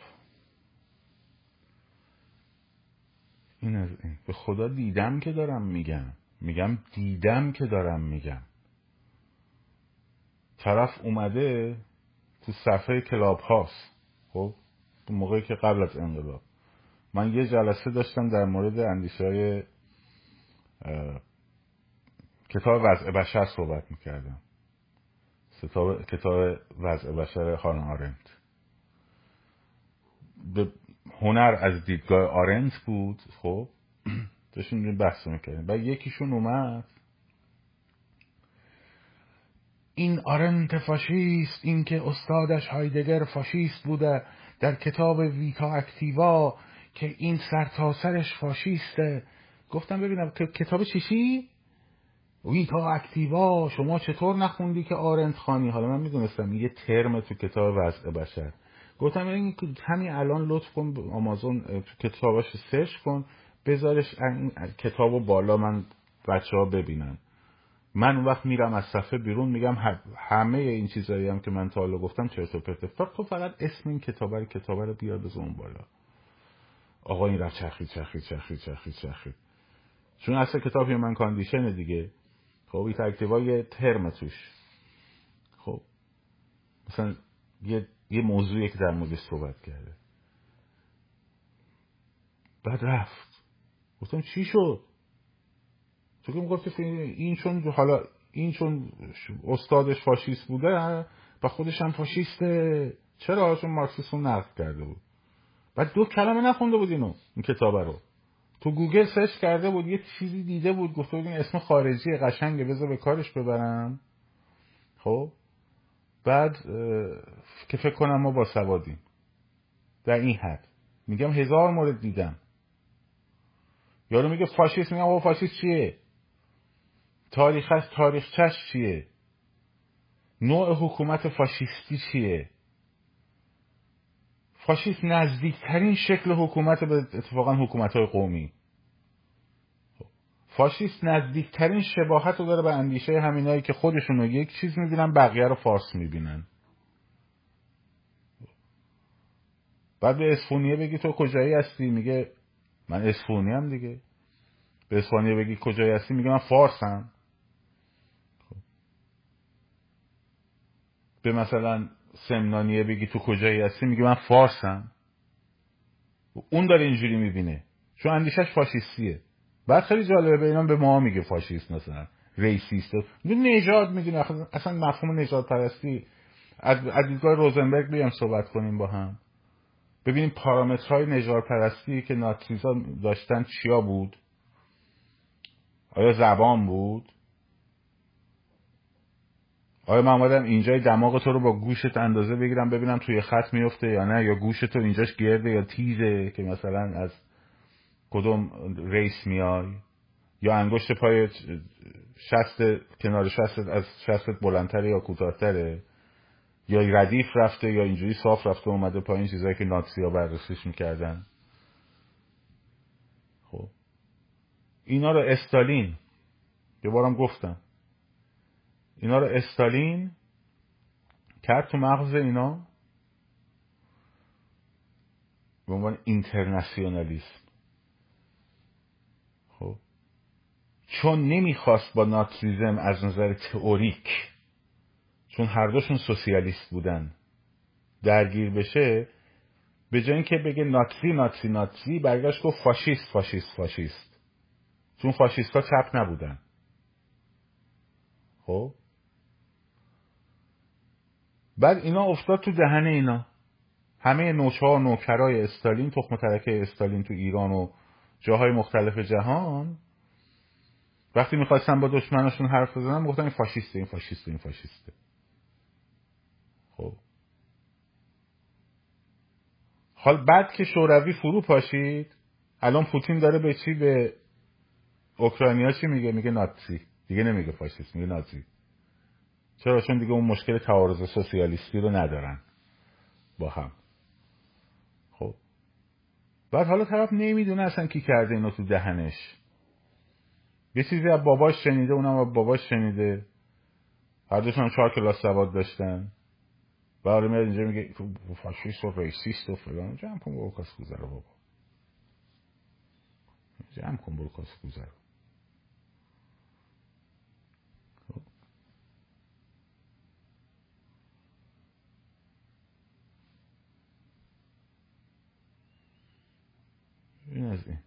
S1: این از این. به خدا دیدم که دارم میگم. میگم دیدم که دارم میگم. طرف اومده تو صفحه کلاب هاست. خب؟ تو موقعی که قبل از انقلاب. من یه جلسه داشتم در مورد اندیشه های کتاب وضع بشر صحبت می‌کردم. کتاب وضع بشر خانه آرنت. به هنر از دیدگاه آرنت بود خب داشتیم بحث می‌کردیم. و یکیشون اومد. این آرنت فاشیست این که استادش هایدگر فاشیست بوده در کتاب ویتا اکتیوا که این سرتاسرش فاشیسته. گفتم ببینم کتاب چیشی؟ ویتا اکتیوا شما چطور نخوندی که آرنت خانی؟ حالا من می‌دونستم یه ترم تو کتاب وضع بشر. گفتم این همین الان لطف کن آمازون تو کتاباش سرچ کن بذارش کتاب بالا من بچه ها ببینن. من اون وقت میرم از صفحه بیرون میگم همه این چیزایی هم که من تا حالا گفتم چرت و پرت تو فقط اسم این کتابه رو کتابه رو بیار اون بالا. آقا این رفت چرخید چرخید چرخید چرخید چرخید. چون اصل کتاب من کاندیشن دیگه. خب این تکتیبا یه ترم توش. خب مثلا یه, یه موضوعی که در موردش صحبت کرده. بعد رفت. گفتم چی شد؟ تو که می‌گفتی این چون حالا این چون استادش فاشیست بوده و خودش هم فاشیسته. چرا چون مارکسیسم نقد کرده بود؟ بعد دو کلمه نخونده بود اینو این کتابه رو. تو گوگل search کرده بود یه چیزی دیده بود گفته بود این اسم خارجی قشنگه بذار به کارش ببرم. خب. بعد که فکر کنم ما با سوادیم در این حد. میگم هزار مورد دیدم. یارو میگه فاشیست میگم آقا فاشیست چیه؟ تاریخ از تاریخچش چیه؟ نوع حکومت فاشیستی چیه؟ فاشیست نزدیکترین شکل حکومت به اتفاقا حکومت های قومی. فاشیست نزدیکترین شباهت رو داره به اندیشه همینایی که خودشون رو یک چیز می‌بینن بقیه رو فارس می‌بینن. بعد به اسفونیه بگی تو کجایی هستی؟ میگه من اسفونی هم دیگه. به اسپانیه بگی کجایی هستی؟ میگه من فارسم به مثلا سمنانیه بگی تو کجایی هستی؟ میگه من فارسم. اون داره اینجوری می‌بینه. چون اندیشش فاشیستیه. بعد خیلی جالبه به اینا به ما میگه فاشیست مثلا ریسیست. نژاد می‌دونه اصلا مفهوم نژاد پرستی از دیدگاه روزنبرگ بیام صحبت کنیم با هم. ببینیم پارامترهای نژاد پرستی که ناتریزا داشتن چیا بود؟ آیا زبان بود؟ آیا من آمدم اینجای دماغ تو رو با گوشت اندازه بگیرم ببینم توی خط میفته یا نه یا گوشت تو اینجاش گرده یا تیزه که مثلا از کدوم ریس میای یا انگشت پای شست کنار شست از شستت بلندتره یا کوتاهتره یا ردیف رفته یا اینجوری صاف رفته اومده پایین چیزایی که ناتسی ها بررسیش می‌کردن. خب. اینا رو استالین یه بارم گفتم. اینا رو استالین کرد تو مغز اینا به عنوان اینترنسیونالیسم خب. چون نمی‌خواست با ناتریزم از نظر تئوریک چون هر دوشون سوسیالیست بودن درگیر بشه به جای اینکه بگه ناتسی ناتسی ناتسی برگشت گفت فاشیست فاشیست فاشیست. چون فاشیست ها چپ نبودن. خب. بعد اینا افتاد تو دهن اینا. همه نوچه ها نوکرای استالین تخم ترکه استالین تو ایران و جاهای مختلف جهان. وقتی می‌خواستن با دشمنشون حرف بزنن گفتن این فاشیسته این فاشیسته این فاشیسته. خب. حال بعد که شوروی فرو پاشید الان پوتین داره به چی به اوکراینیا چی میگه؟ میگه ناتسی. دیگه نمیگه فاشیست میگه نازی چرا؟ چون دیگه اون مشکل تعارض سوسیالیستی رو ندارن با هم. خب. بعد حالا طرف نمی‌دونه اصلا کی کرده اینو تو دهنش. یه چیزی از باباش شنیده اونم از باباش شنیده. هر دوشون چهار کلاس سواد داشتن. و آره میاد اینجا میگه فاشیست و ریسیست و فلان. جمع کن برو کاس گذره بابا. جمع کن برو کاس گذره این از این.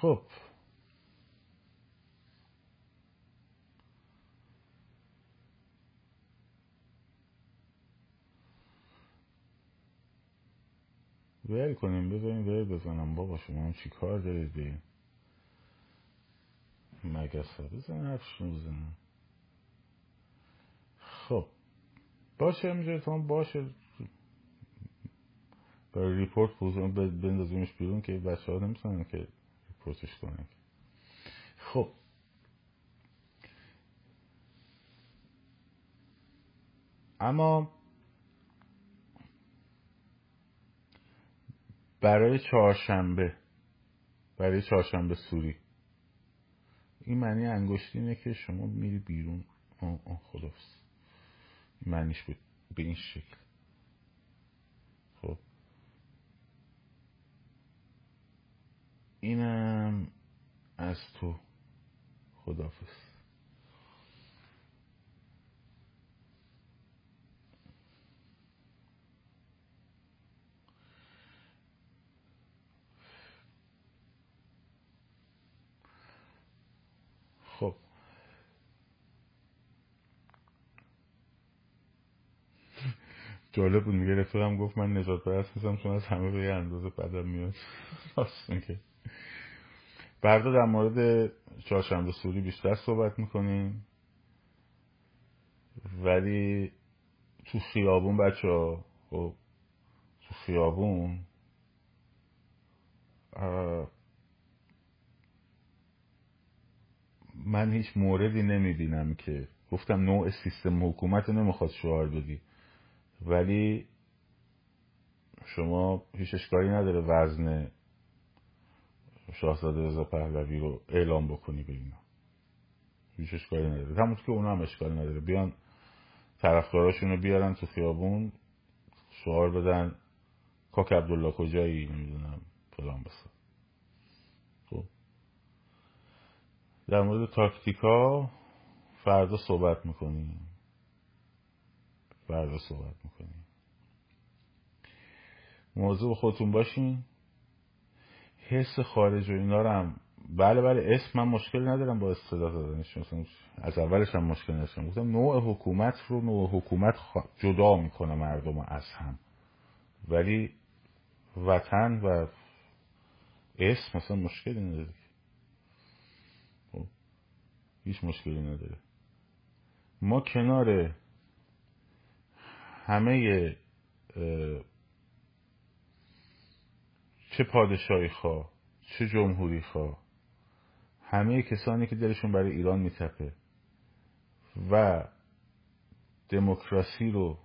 S1: خب. ول کنیم بذاریم ول بزنم. بابا شما چی کار دارید؟ به مگس ها بزن حرفشون بزنم خب. باشه اینجا تو باشه. برای ریپورت بزن بندازیمش بیرون که بچه ها نمی‌تونن که ریپورتش کنن. خب. اما برای چهارشنبه برای چهارشنبه سوری. این معنی انگشتی اینه که شما میری بیرون. آه آه این معنیش به این شکل. خب. اینم از تو. خدافز خب جالب بود میگه رفیقم گفت من نجات پرست نیستم چون از همه به یه اندازه بدم میاد. راست میگه. در مورد چهارشنبه سوری بیشتر صحبت می‌کنیم. ولی تو خیابون بچه ها خب تو خیابون من هیچ موردی نمی‌بینم که گفتم نوع سیستم حکومت نمی‌خواد شعار بدی. ولی شما هیچ اشکالی نداره وزن شاهزاده رضا پهلوی رو اعلام بکنی به اینا. هیچ اشکالی نداره. همون که اونا هم اشکالی نداره. بیان طرفداراشون رو بیارن تو خیابون شعار بدن کاک عبدالله کجایی؟ نمی‌دونم فلان بسا. خب. در مورد تاکتیکا فردا صحبت می‌کنیم. فردا صحبت می‌کنیم. موضوع خودتون باشین. حس خارج و اینا رو هم بله بله اسم من مشکل ندارم با اصطلاح دادنش. مثلا از اولش هم مشکل نداشتم. گفتم نوع حکومت رو نوع حکومت جدا می‌کنه مردم از هم. ولی وطن و اسم مثلا مشکلی نداره. خب هیچ مشکلی نداره. ما کنار همه چه پادشاهی خواه چه جمهوری خواه همه کسانی که دلشون برای ایران میتپه و دموکراسی رو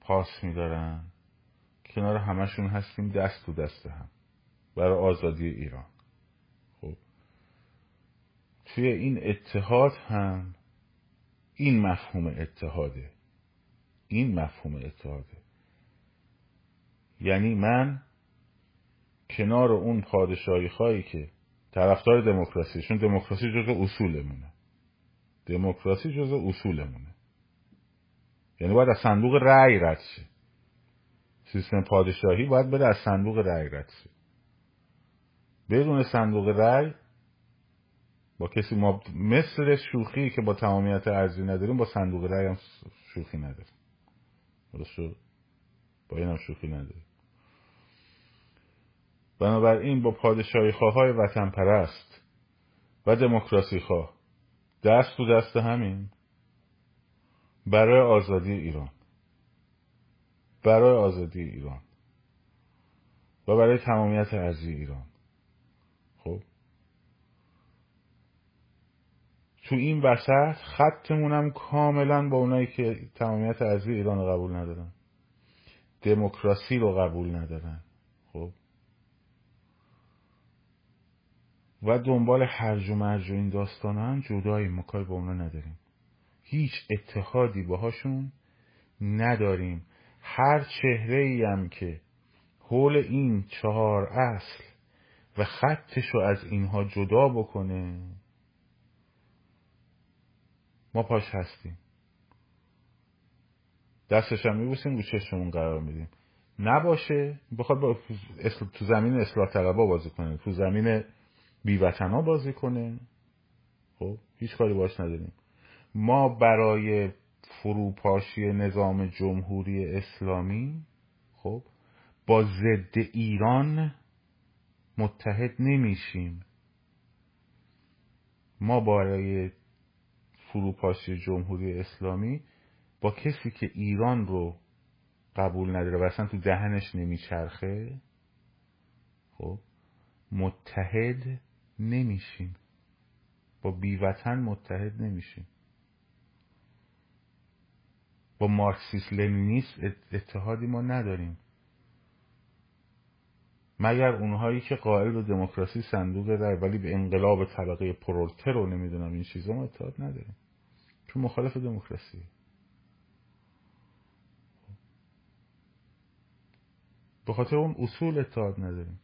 S1: پاس میدارن کنار همشون هستیم دست تو دست هم برای آزادی ایران. خب توی این اتحاد هم این مفهوم اتحاده. این مفهوم اتحاده. یعنی من کنار اون پادشاهی خواهی که طرفدار دموکراسی چون دموکراسی جزء اصولمونه. دموکراسی جزء اصولمونه. یعنی باید از صندوق رأی رد شه. سیستم پادشاهی باید بره از صندوق رأی رد شه. بدون صندوق رأی با کسی ما مثل شوخی که با تمامیت ارزی نداریم با صندوق رأی هم شوخی نداریم. درست با این هم شوخی نداریم بنابراین با پادشاهی های وطن پرست و دموکراسی خواه دست تو دست همین برای آزادی ایران. برای آزادی ایران. و برای تمامیت ارزی ایران خب تو این وسط خطمونم کاملا با اونایی که تمامیت ارزی ایران رو قبول ندارن. دموکراسی رو قبول ندارن. خب؟ و دنبال هرج و مرج و این داستان هم جدایی ما با اونا نداریم. هیچ اتحادی باهاشون نداریم. هر چهره ای هم که حول این چهار اصل و خطش رو از اینها جدا بکنه ما پاش هستیم. دستش هم میبوسیم رو چشممون قرار میدیم. نباشه بخواد با تو زمین اصلاح طلبا بازی کنه. تو زمین بیوطنا بازی کنه. خب هیچ کاری باش نداریم. ما برای فروپاشی نظام جمهوری اسلامی خب با ضد ایران متحد نمیشیم. ما برای فروپاشی جمهوری اسلامی با کسی که ایران رو قبول نداره و اصلا تو دهنش نمیچرخه خب متحد نمیشیم. با بیوطن متحد نمیشیم. با مارکسیس لنینیست اتحادی ما نداریم. مگر اونهایی که قائل و دموکراسی صندوق رای ولی به انقلاب طبقه پرولتر رو نمی‌دونم این چیزا ما اتحاد نداریم. چون مخالف دموکراسی. به خاطر اون اصول اتحاد نداریم.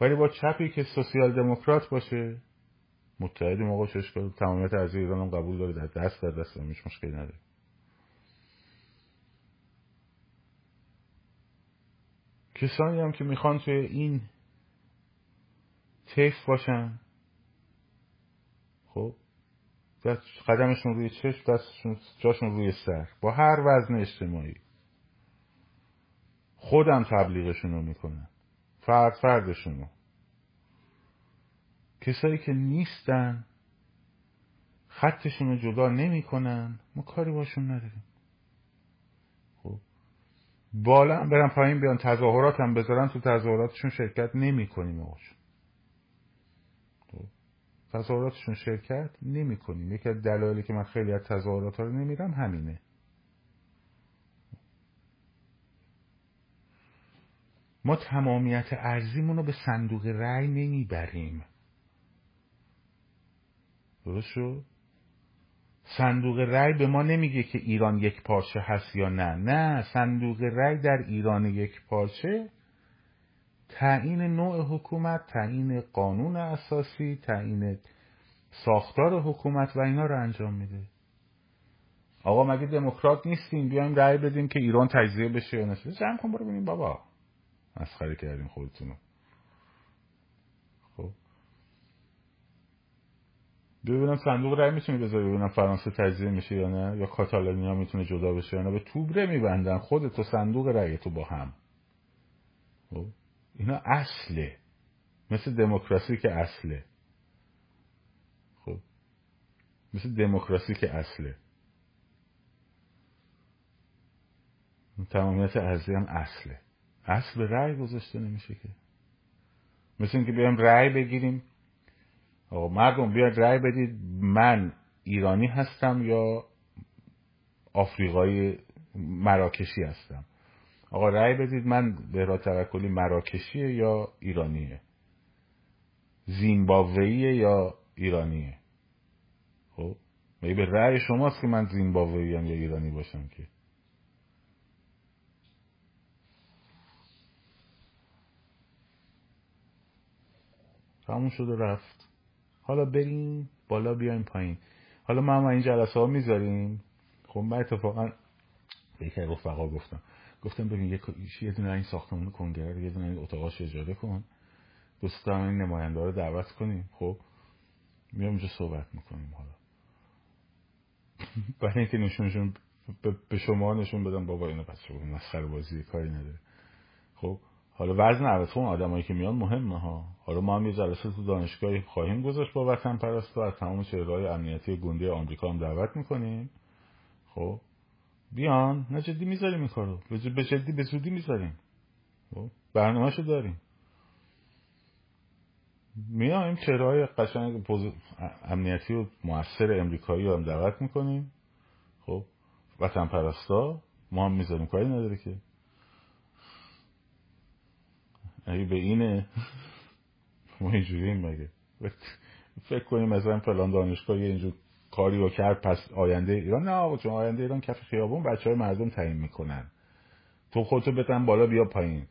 S1: ولی با چپی که سوسیال دموکرات باشه متحدی موقع اشکال تمامیت از ایران قبول داره در دست در دست هیچ مشکلی نداره. کسانی هم که می‌خوان توی این تیف باشن خب قدمشون روی چشم دستشون جاشون روی سر با هر وزن اجتماعی. خودم تبلیغشون رو می‌کنن فرد فردشون رو کسایی که نیستن خطشون رو جدا نمی‌کنن ما کاری باشون نداریم. بالا هم برن پایین بیان تظاهرات هم بذارن تو تظاهراتشون شرکت نمی کنیم خب. تظاهراتشون شرکت نمی کنیم یکی از دلایلی که من خیلی از تظاهرات ها رو نمیرم همینه. ما تمامیت ارزیمون رو به صندوق رأی نمی‌بریم. درست شد؟ صندوق رأی به ما نمیگه که ایران یک پارچه هست یا نه. نه صندوق رأی در ایران یک پارچه تعیین نوع حکومت تعیین قانون اساسی تعیین ساختار حکومت و اینا رو انجام میده. آقا مگه دموکرات نیستیم؟ بیایم رأی بدیم که ایران تجزیه بشه یا نشه. جمع کن برو ببینیم بابا. مسخره کردیم خودتونو خب ببینم صندوق رای می‌تونی بذاری ببینم فرانسه تجزیه میشه یا نه یا کاتالونیا می‌تونه جدا بشه یا نه. به توبره میبندن. خودت و صندوق رای تو با هم. خب؟ اینا اصله. مثل دموکراسی که اصله. خب؟ مثل دموکراسی که اصله. تمامیت ارزی هم اصله. اصل به رأی گذاشته نمیشه که. مثل اینکه بیایم رأی بگیریم. مردم بیاید رأی بدید. من ایرانی هستم یا آفریقایی مراکشی هستم؟ آقا رأی بدید. من بهرا توکلی مراکشیه یا ایرانیه؟ زیمبابویه یا ایرانیه؟ خب به رأی شماست که من زیمبابویی یا ایرانی باشم که؟ تموم شد و رفت. حالا بریم بالا بیایم پایین. حالا ما هم این جلسه ها می‌ذاریم خب من اتفاقا به یک رفقا گفتم. گفتم ببین یک یه دونه این ساختمون کنگر یه دونه این اتاقاش اجاره کن. دوست دارم این نماینده رو دعوت کنیم. خب میام اینجا صحبت می‌کنیم حالا. برای اینکه نشونشون به شما نشون بدم بابا اینو بچه مسخره بازی کاری نداره. خب حالا وزن البته اون آدمایی که میان مهمه ها. حالا ما هم یه جلسه تو دانشگاهی خواهیم گذاشت با وطن پرستو از تمام چهرهای امنیتی گنده آمریکا هم دعوت می‌کنیم. خب؟ بیان. نه جدی می‌ذاریم این کارو. به جدی به زودی می‌ذاریم. خب؟ برنامهشو داریم. میایم چهرهای قشنگ امنیتی و موثر امریکایی رو هم دعوت می‌کنیم. خب؟ وطن پرستا. ما هم می‌ذاریم. کاری نداره که. اگه به اینه؟ ما اینجوری مگه. فکر کنیم مثلا فلان دانشگاه یه اینجور کاری رو کرد پس آینده ایران. نه چون آینده ایران کف خیابون بچه های مردم تعیین می‌کنن. تو خودتو بزن بالا بیا پایین.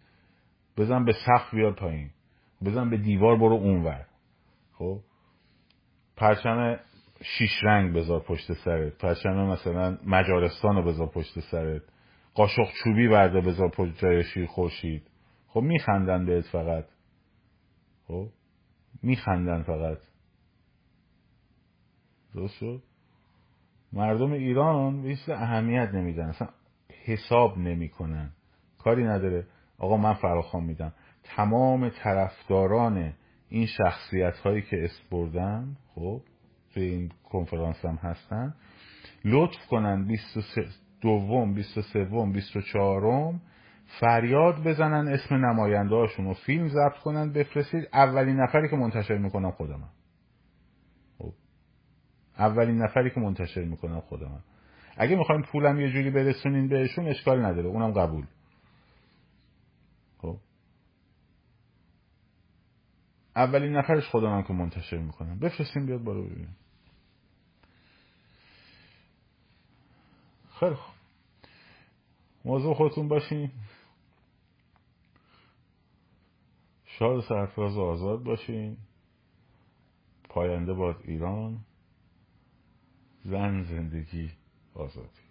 S1: بزن به سقف بیا پایین. بزن به دیوار برو اونور. خب؟ پرچم شیش رنگ بذار پشت سرت. پرچم مثلا مجارستان رو بذار پشت سرت. قاشق چوبی برده بذار پشت جای شیر خورشید. خب میخندن بهت فقط. خب میخندن فقط. درست شد؟ مردم ایران به اهمیت نمیدن. اصلا حساب نمی‌کنن. کاری نداره. آقا من فراخوان میدم. تمام طرفداران این شخصیت هایی که اسپردن خب توی این کنفرانس هم هستن لطف کنن 23 دوم 23 24 فریاد بزنن اسم نماینده رو فیلم ضبط کنن بفرستید. اولین نفری که منتشر می‌کنم خودمم. خب. اولین نفری که منتشر می‌کنم خودمم. اگه می‌خوایم پولم یه جوری برسونین بهشون اشکال نداره. اونم قبول. خب. اولین نفرش خودمم که منتشر می‌کنم. بفرستین بیاد بالا ببینیم. خیلی خوب. موضوع خودتون باشین. شاد سرفراز آزاد باشین. پاینده باد ایران. زن زندگی آزادی.